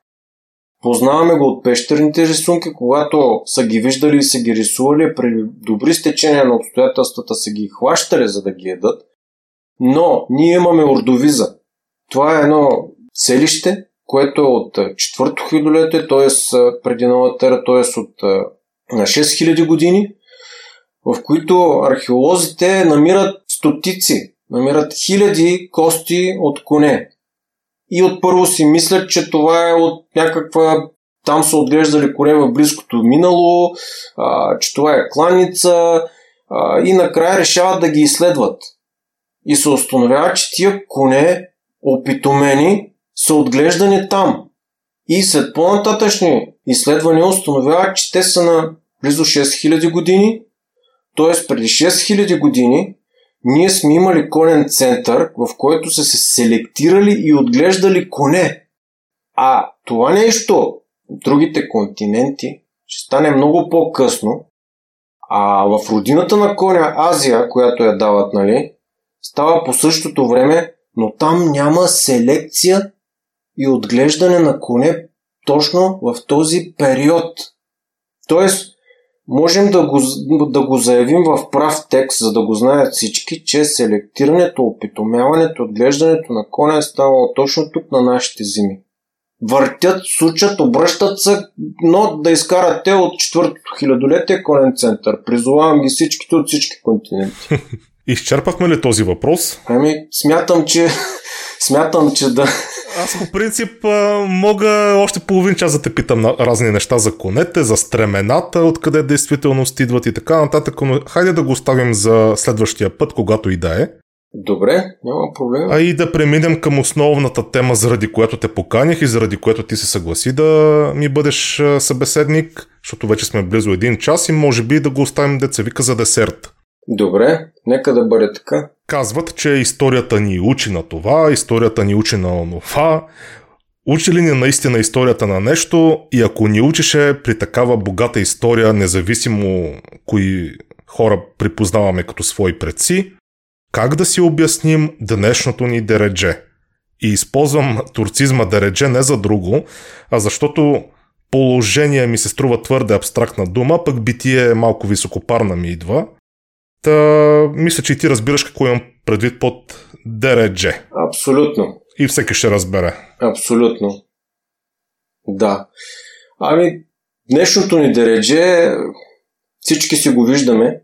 Познаваме го от пещерните рисунки, когато са ги виждали и са ги рисували, при добри стечения на обстоятелствата са ги хващали, за да ги едат. Но ние имаме ордовиза. Това е едно селище, което е от четвърто хилядолетие, т.е. преди новата ера, т.е. от на 6000 години, в които археолозите намират стотици, намират хиляди кости от коне. И от първо си мислят, че това е от някаква там са отглеждали коне в близкото минало, а, че това е кланица а, и накрая решават да ги изследват. И се установява, че тия коне, опитомени, са отглеждани там. И след по-нататъчни изследвания установяват, че те са на близо 6000 години, т.е. преди 6000 години ние сме имали конен център, в който са се селектирали и отглеждали коне. А това нещо, другите континенти, ще стане много по-късно, а в родината на коня Азия, която я дават, нали, става по същото време, но там няма селекция и отглеждане на коне точно в този период. Тоест, можем да го, да го заявим в прав текст, за да го знаят всички, че селектирането, опитомяването, отглеждането на коня е ставало точно тук на нашите земи. Въртят, сучат, обръщат се, но да изкарат те от четвъртото хилядолетие конен център. Призовавам ги всичките от всички континенти. Изчерпахме ли този въпрос? Ами, смятам, че смятам, че да. Аз по принцип мога още половин час да те питам на разни неща за конете, за стремената, откъде действително идват и така нататък, но хайде да го оставим за следващия път, когато и да е. Добре, няма проблем. А и да преминем към основната тема, заради която те поканях и заради което ти се съгласи да ми бъдеш събеседник, защото вече сме близо един час и може би да го оставим децевика за десерт. Добре, нека да бъде така. Казват, че историята ни учи на това, историята ни учи на онова. Учи ли ни наистина историята на нещо и ако ни учеше при такава богата история, независимо кои хора припознаваме като свои предци, как да си обясним днешното ни дередже? И използвам турцизма дередже не за друго, а защото положение ми се струва твърде абстрактна дума, пък битие малко високопарна ми идва. Та, мисля, че и ти разбираш какво имам предвид под дередже. Абсолютно. И всеки ще разбере. Абсолютно. Да. Ами, днешното ни дередже всички си го виждаме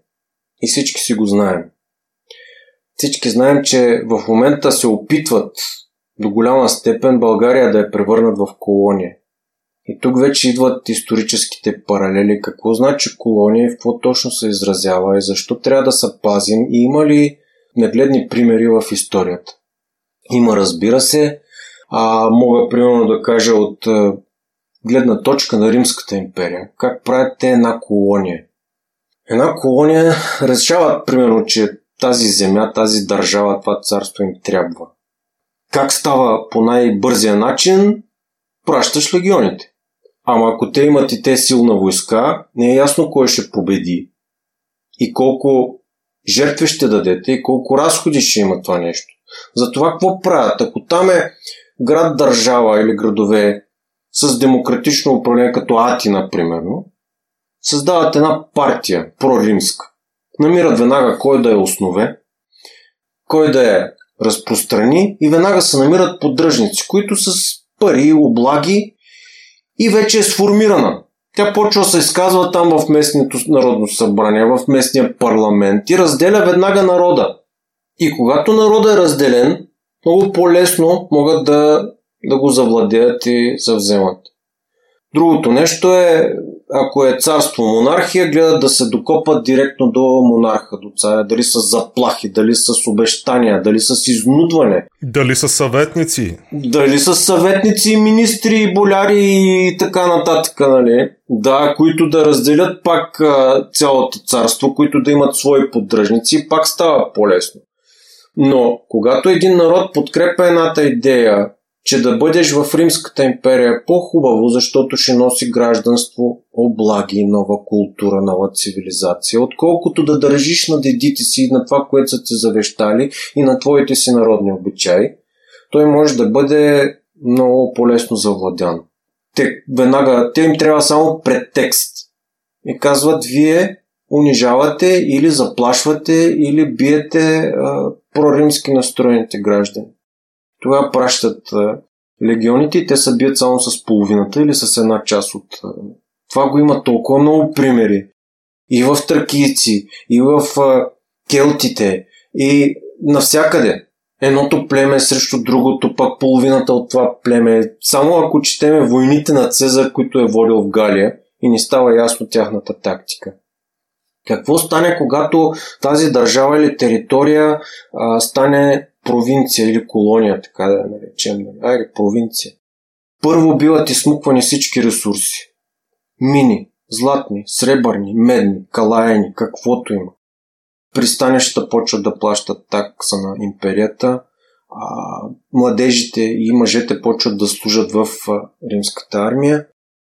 и всички си го знаем. Всички знаем, че в момента се опитват до голяма степен България да я превърнат в колония. И тук вече идват историческите паралели. Какво значи колония и в какво точно се изразява и защо трябва да се пазим и има ли нагледни примери в историята. Има, разбира се. А, мога примерно да кажа от гледна точка на Римската империя. Как правят те една колония? Една колония решават, примерно, че тази земя, тази държава, това царство им трябва. Как става по най-бързия начин? Пращаш легионите. Ама ако те имат и те силна войска, не е ясно кой ще победи и колко жертви ще дадете и колко разходи ще има това нещо. Затова какво правят? Ако там е град, държава или градове с демократично управление, като Ати, например, създават една партия, проримска. Намират веднага кой да е основе, кой да е разпространи и веднага се намират поддръжници, които с пари облаги и вече е сформирана. Тя почва да се изказва там в местното народно събрание, в местния парламент и разделя веднага народа. И когато народа е разделен, много по-лесно могат да, да го завладеят и завземат. Другото нещо е ако е царство монархия, гледат да се докопат директно до монарха, до царя. Дали с заплахи, дали с обещания, дали с изнудване. Дали с съветници. Дали с съветници, министри, боляри и така нататък, нали? Да, които да разделят пак цялото царство, които да имат свои поддръжници, пак става по-лесно. Но когато един народ подкрепя едната идея че да бъдеш в Римската империя е по-хубаво, защото ще носи гражданство, облаги, нова култура, нова цивилизация, отколкото да държиш на дедите си, на това, което са ти завещали и на твоите си народни обичаи, той може да бъде много по-лесно завладян. Те, веднага, те им трябва само претекст. И казват, вие унижавате или заплашвате или биете а, проримски настроените граждани. Тогава пращат легионите и те се бият само с половината или с една част от... Това го има толкова много примери. И в тракийци, и в келтите, и навсякъде. Едното племе срещу другото, пак половината от това племе. Само ако четеме войните на Цезар, които е водил в Галия и ни става ясно тяхната тактика. Какво стане, когато тази държава или територия а, стане провинция или колония, така да я наречем. Нали? Айде, провинция. Първо биват изсмуквани всички ресурси. Мини, златни, сребърни, медни, калаяни, каквото има. Пристанищата почват да плащат такса на империята, а младежите и мъжете почват да служат в римската армия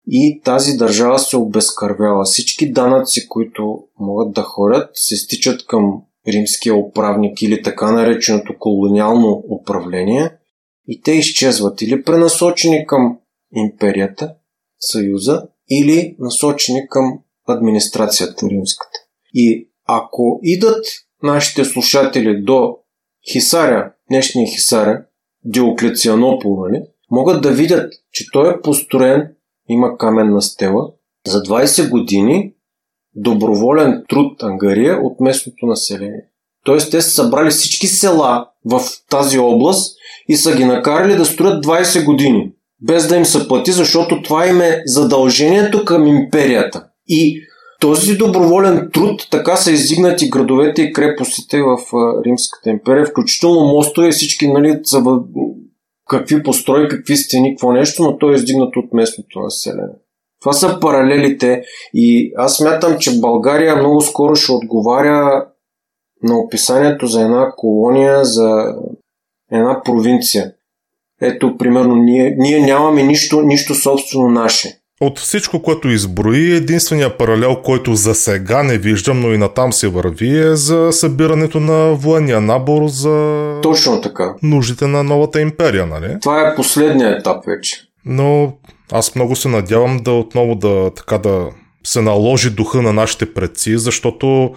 и тази държава се обезкървява. Всички данъци, които могат да ходят, се стичат към римския управник или така нареченото колониално управление и те изчезват или пренасочени към империята, съюза, или насочени към администрацията римската. И ако идат нашите слушатели до Хисаря, днешния Хисаря, Диоклецианопол, нали, могат да видят, че той е построен, има каменна стела, за 20 години доброволен труд Ангария от местното население. Тоест те са събрали всички села в тази област и са ги накарали да строят 20 години, без да им се плати, защото това им е задължението към империята. И този доброволен труд така са издигнати градовете и крепостите в Римската империя, включително мостове и всички нали, какви построи, какви стени, какво нещо, но той е издигнат от местното население. Това са паралелите и аз смятам, че България много скоро ще отговаря на описанието за една колония, за една провинция. Ето, примерно, ние, ние нямаме нищо, нищо собствено наше. От всичко, което изброи, единствения паралел, който за сега не виждам, но и натам се върви, е за събирането на военния набор за... Точно така. Нуждите на новата империя, нали? Това е последният етап вече. Но аз много се надявам да отново да, така да се наложи духа на нашите предци, защото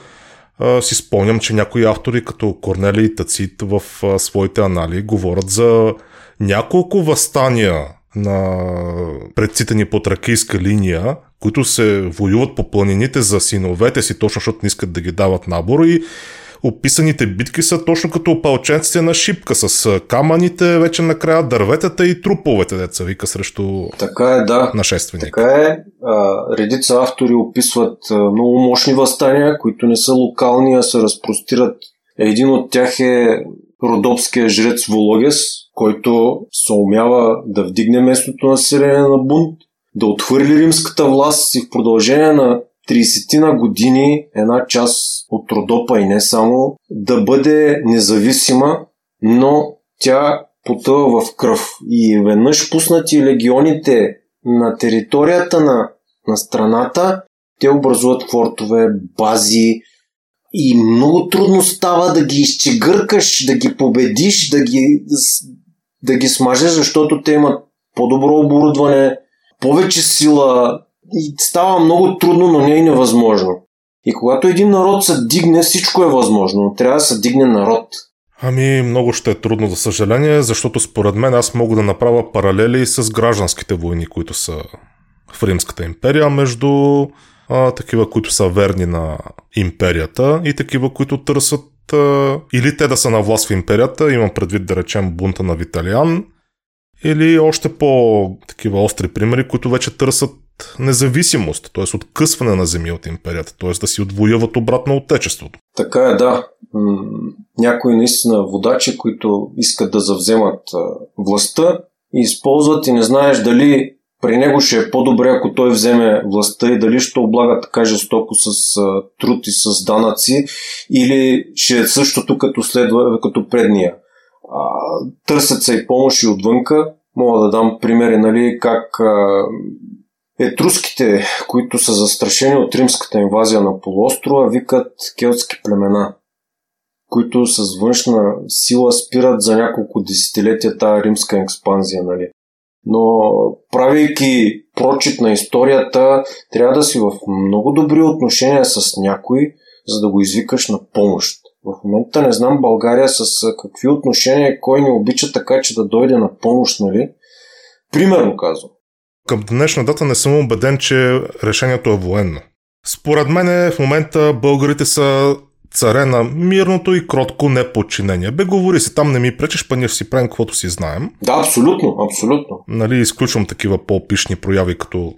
а, си спомням, че някои автори като Корнели и Тацит в а, своите анали говорят за няколко възстания на предците ни по тракийска линия, които се воюват по планините за синовете си, точно защото не искат да ги дават набор и описаните битки са точно като опалченците на шипка с камъните, вече накрая дърветата и труповете, деца вика срещу така е, да. нашественик. Така е. А, редица автори описват а, много мощни възстания, които не са локални, а се разпростират. Един от тях е родопския жрец Вологес, който се умява да вдигне местното население на бунт, да отхвърли римската власт и в продължение на 30 на години една част от Родопа и не само да бъде независима, но тя потъва в кръв. И веднъж пуснати легионите на територията на, на страната, те образуват фортове, бази, и много трудно става да ги изчегъркаш, да ги победиш, да ги, да ги смажеш, защото те имат по-добро оборудване, повече сила и става много трудно, но не е невъзможно. И когато един народ се дигне, всичко е възможно, но трябва да се дигне народ. Ами, много ще е трудно, за съжаление, защото според мен аз мога да направя паралели с гражданските войни, които са в Римската империя, между а, такива, които са верни на империята и такива, които търсят а, или те да са на власт в империята, имам предвид да речем бунта на Виталиан, или още по-такива остри примери, които вече търсят независимост, т.е. откъсване на земи от империята, т.е. да си отвоюват обратно отечеството. Така е, да. Някои наистина водачи, които искат да завземат властта и използват и не знаеш дали при него ще е по-добре, ако той вземе властта и дали ще облага така жестоко с труд и с данъци, или ще е същото като, следва, като предния. Търсят се и помощи отвънка. Мога да дам примери, нали, как етруските, които са застрашени от римската инвазия на полуострова, викат келтски племена, които с външна сила спират за няколко десетилетия тази римска експанзия. Нали. Но правейки прочит на историята, трябва да си в много добри отношения с някой, за да го извикаш на помощ. В момента не знам България с какви отношения, кой ни обича така, че да дойде на помощ, нали? Примерно казвам. Към днешна дата не съм убеден, че решението е военно. Според мен в момента българите са царе на мирното и кротко неподчинение. Бе, говори си, там не ми пречеш, па ние ще си правим каквото си знаем. Да, абсолютно, абсолютно. Нали, изключвам такива по-пишни прояви, като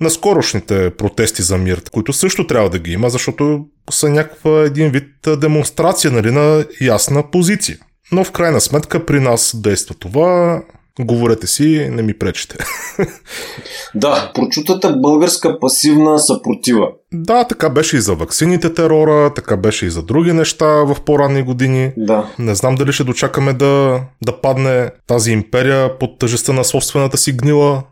на скорошните протести за мир, които също трябва да ги има, защото са някаква един вид демонстрация нали, на ясна позиция. Но в крайна сметка при нас действа това Говорете си, не ми пречите. Да, прочутата българска пасивна съпротива. Да, така беше и за ваксините терора, така беше и за други неща в по-ранни години. Да. Не знам дали ще дочакаме да, да падне тази империя под тъжеста на собствената си гнила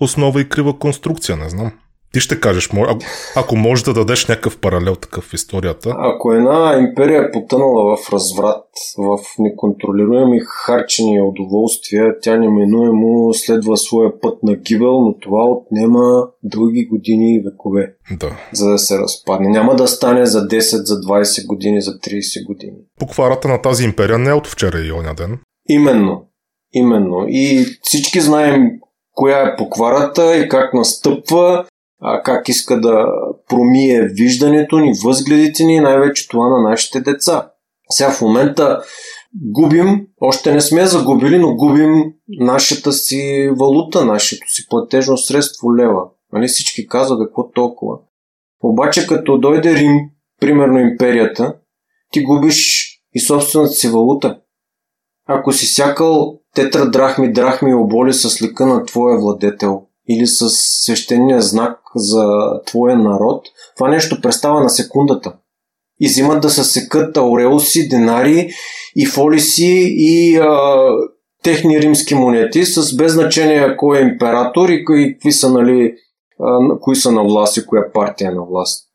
основа и крива конструкция, не знам. Ти ще кажеш, ако, ако можеш да дадеш някакъв паралел такъв в историята. Ако една империя е потънала в разврат, в неконтролируеми харчени и удоволствия, тя неминуемо следва своя път на гибел, но това отнема дълги години и векове. Да. За да се разпадне. Няма да стане за 10, за 20 години, за 30 години. Покварата на тази империя не е от вчера и оня ден. Именно. Именно. И всички знаем коя е покварата и как настъпва как иска да промие виждането ни, възгледите ни, най-вече това на нашите деца. Сега в момента губим, още не сме загубили, но губим нашата си валута, нашето си платежно средство лева. Нали всички казват какво толкова. Обаче като дойде Рим, примерно империята, ти губиш и собствената си валута. Ако си сякал тетра драхми, драхми и оболи с лика на твоя владетел, или с свещения знак за твоя народ, това нещо престава на секундата. И взимат да се секат ауреуси, денари и фолиси и а, техни римски монети с без значение кой е император и кои са, нали, а, кои са на власт и коя партия е на власт.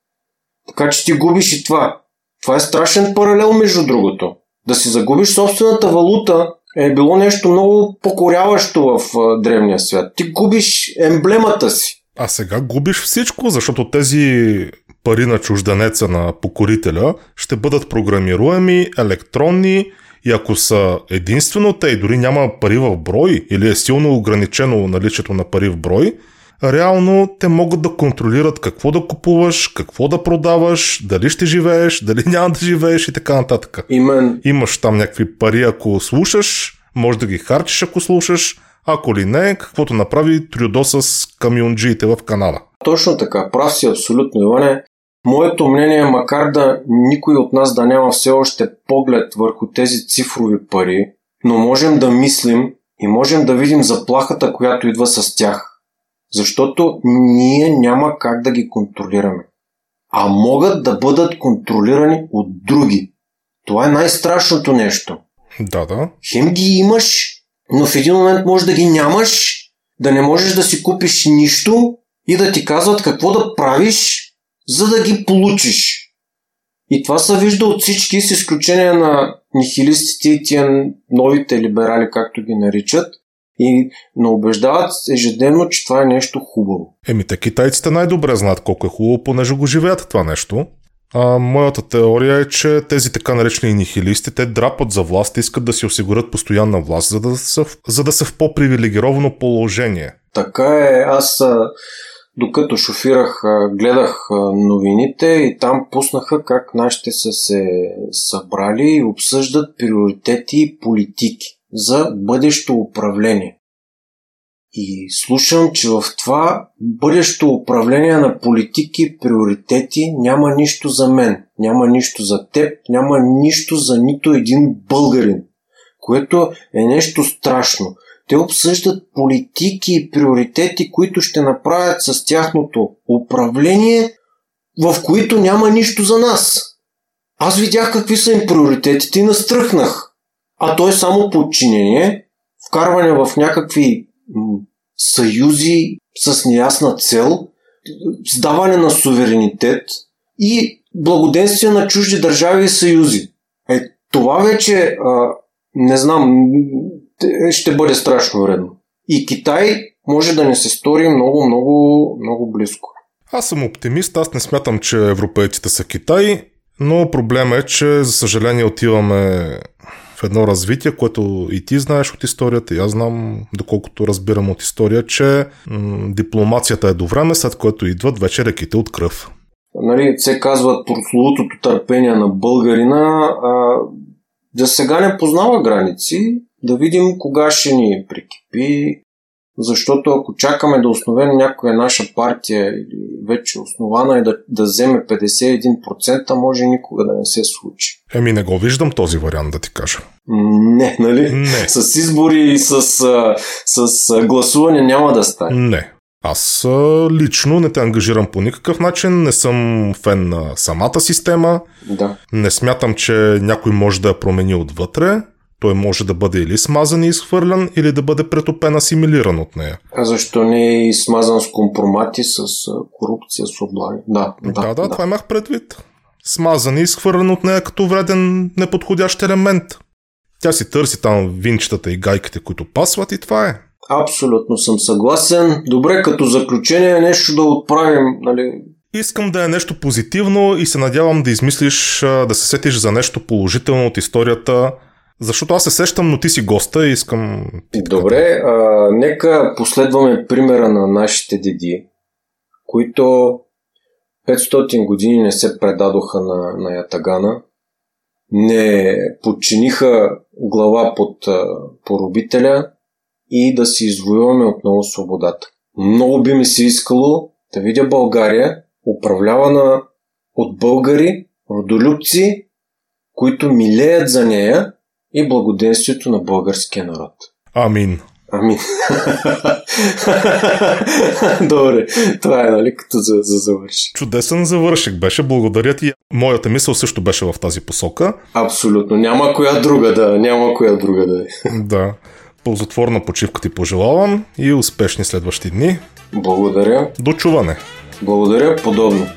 Така че ти губиш и това. Това е страшен паралел между другото. Да си загубиш собствената валута е било нещо много покоряващо в древния свят. Ти губиш емблемата си. А сега губиш всичко, защото тези пари на чужденеца на покорителя ще бъдат програмируеми, електронни и ако са единствено те и дори няма пари в брой или е силно ограничено наличието на пари в брой, реално те могат да контролират какво да купуваш, какво да продаваш, дали ще живееш, дали няма да живееш и така нататък. Имен. Имаш там някакви пари, ако слушаш, може да ги харчиш, ако слушаш, ако ли не, каквото направи Трюдо с камионджиите в Канада. Точно така, прав си абсолютно, Иване. Моето мнение, макар да никой от нас да няма все още поглед върху тези цифрови пари, но можем да мислим и можем да видим заплахата, която идва с тях. Защото ние няма как да ги контролираме. А могат да бъдат контролирани от други. Това е най-страшното нещо. Да, да. Хем ги имаш, но в един момент може да ги нямаш, да не можеш да си купиш нищо и да ти казват какво да правиш, за да ги получиш. И това се вижда от всички, с изключение на нихилистите и тия новите либерали, както ги наричат, и не убеждават ежедневно, че това е нещо хубаво. Еми, те китайците най-добре знаят колко е хубаво, понеже го живеят това нещо. А, моята теория е, че тези така наречени нихилисти, те драпат за власт, искат да си осигурят постоянна власт, за да са, за да са в по-привилегировано положение. Така е, аз докато шофирах, гледах новините и там пуснаха как нашите са се събрали и обсъждат приоритети и политики за бъдещо управление. И слушам, че в това бъдещо управление на политики приоритети няма нищо за мен, няма нищо за теб, няма нищо за нито един българин, което е нещо страшно. Те обсъждат политики и приоритети, които ще направят с тяхното управление, в които няма нищо за нас. Аз видях какви са им приоритетите и настръхнах. А то е само подчинение, вкарване в някакви съюзи с неясна цел, сдаване на суверенитет и благоденствие на чужди държави и съюзи. Е, това вече, а, не знам, ще бъде страшно вредно. И Китай може да не се стори много, много, много близко. Аз съм оптимист, аз не смятам, че европейците са Китай, но проблема е, че за съжаление отиваме в едно развитие, което и ти знаеш от историята, и аз знам, доколкото разбирам от история, че м- дипломацията е до време, след което идват вече реките от кръв. Нали, се казват прословутото търпение на българина, а, да сега не познава граници, да видим кога ще ни прикипи, защото ако чакаме да основем някоя наша партия или вече основана и да, да вземе 51%, може никога да не се случи. Еми не го виждам този вариант, да ти кажа. Не, нали? Не. С избори и с, с, с гласуване няма да стане. Не. Аз лично не те ангажирам по никакъв начин, не съм фен на самата система. Да. Не смятам, че някой може да я промени отвътре. Той може да бъде или смазан и изхвърлян, или да бъде претопен, асимилиран от нея. А защо не е и смазан с компромати, с корупция, с облаги? Да, да, да, да, това имах предвид. Смазан и изхвърлен от нея като вреден, неподходящ елемент. Тя си търси там винчетата и гайките, които пасват и това е. Абсолютно съм съгласен. Добре, като заключение нещо да отправим, нали, Искам да е нещо позитивно и се надявам да измислиш, да се сетиш за нещо положително от историята, защото аз се сещам, но ти си госта и искам... Добре, а, нека последваме примера на нашите деди, които 500 години не се предадоха на, на Ятагана, не подчиниха глава под а, поробителя и да си извоюваме отново свободата. Много би ми се искало да видя България управлявана от българи, родолюбци, които милеят за нея и благоденствието на българския народ. Амин. Амин. Добре, това е, нали, като за, за завърши. Чудесен завършик беше, благодаря ти. Моята мисъл също беше в тази посока. Абсолютно, няма коя друга да, няма коя друга да е. да. Ползотворна почивка ти пожелавам и успешни следващи дни. Благодаря. До чуване. Благодаря, подобно.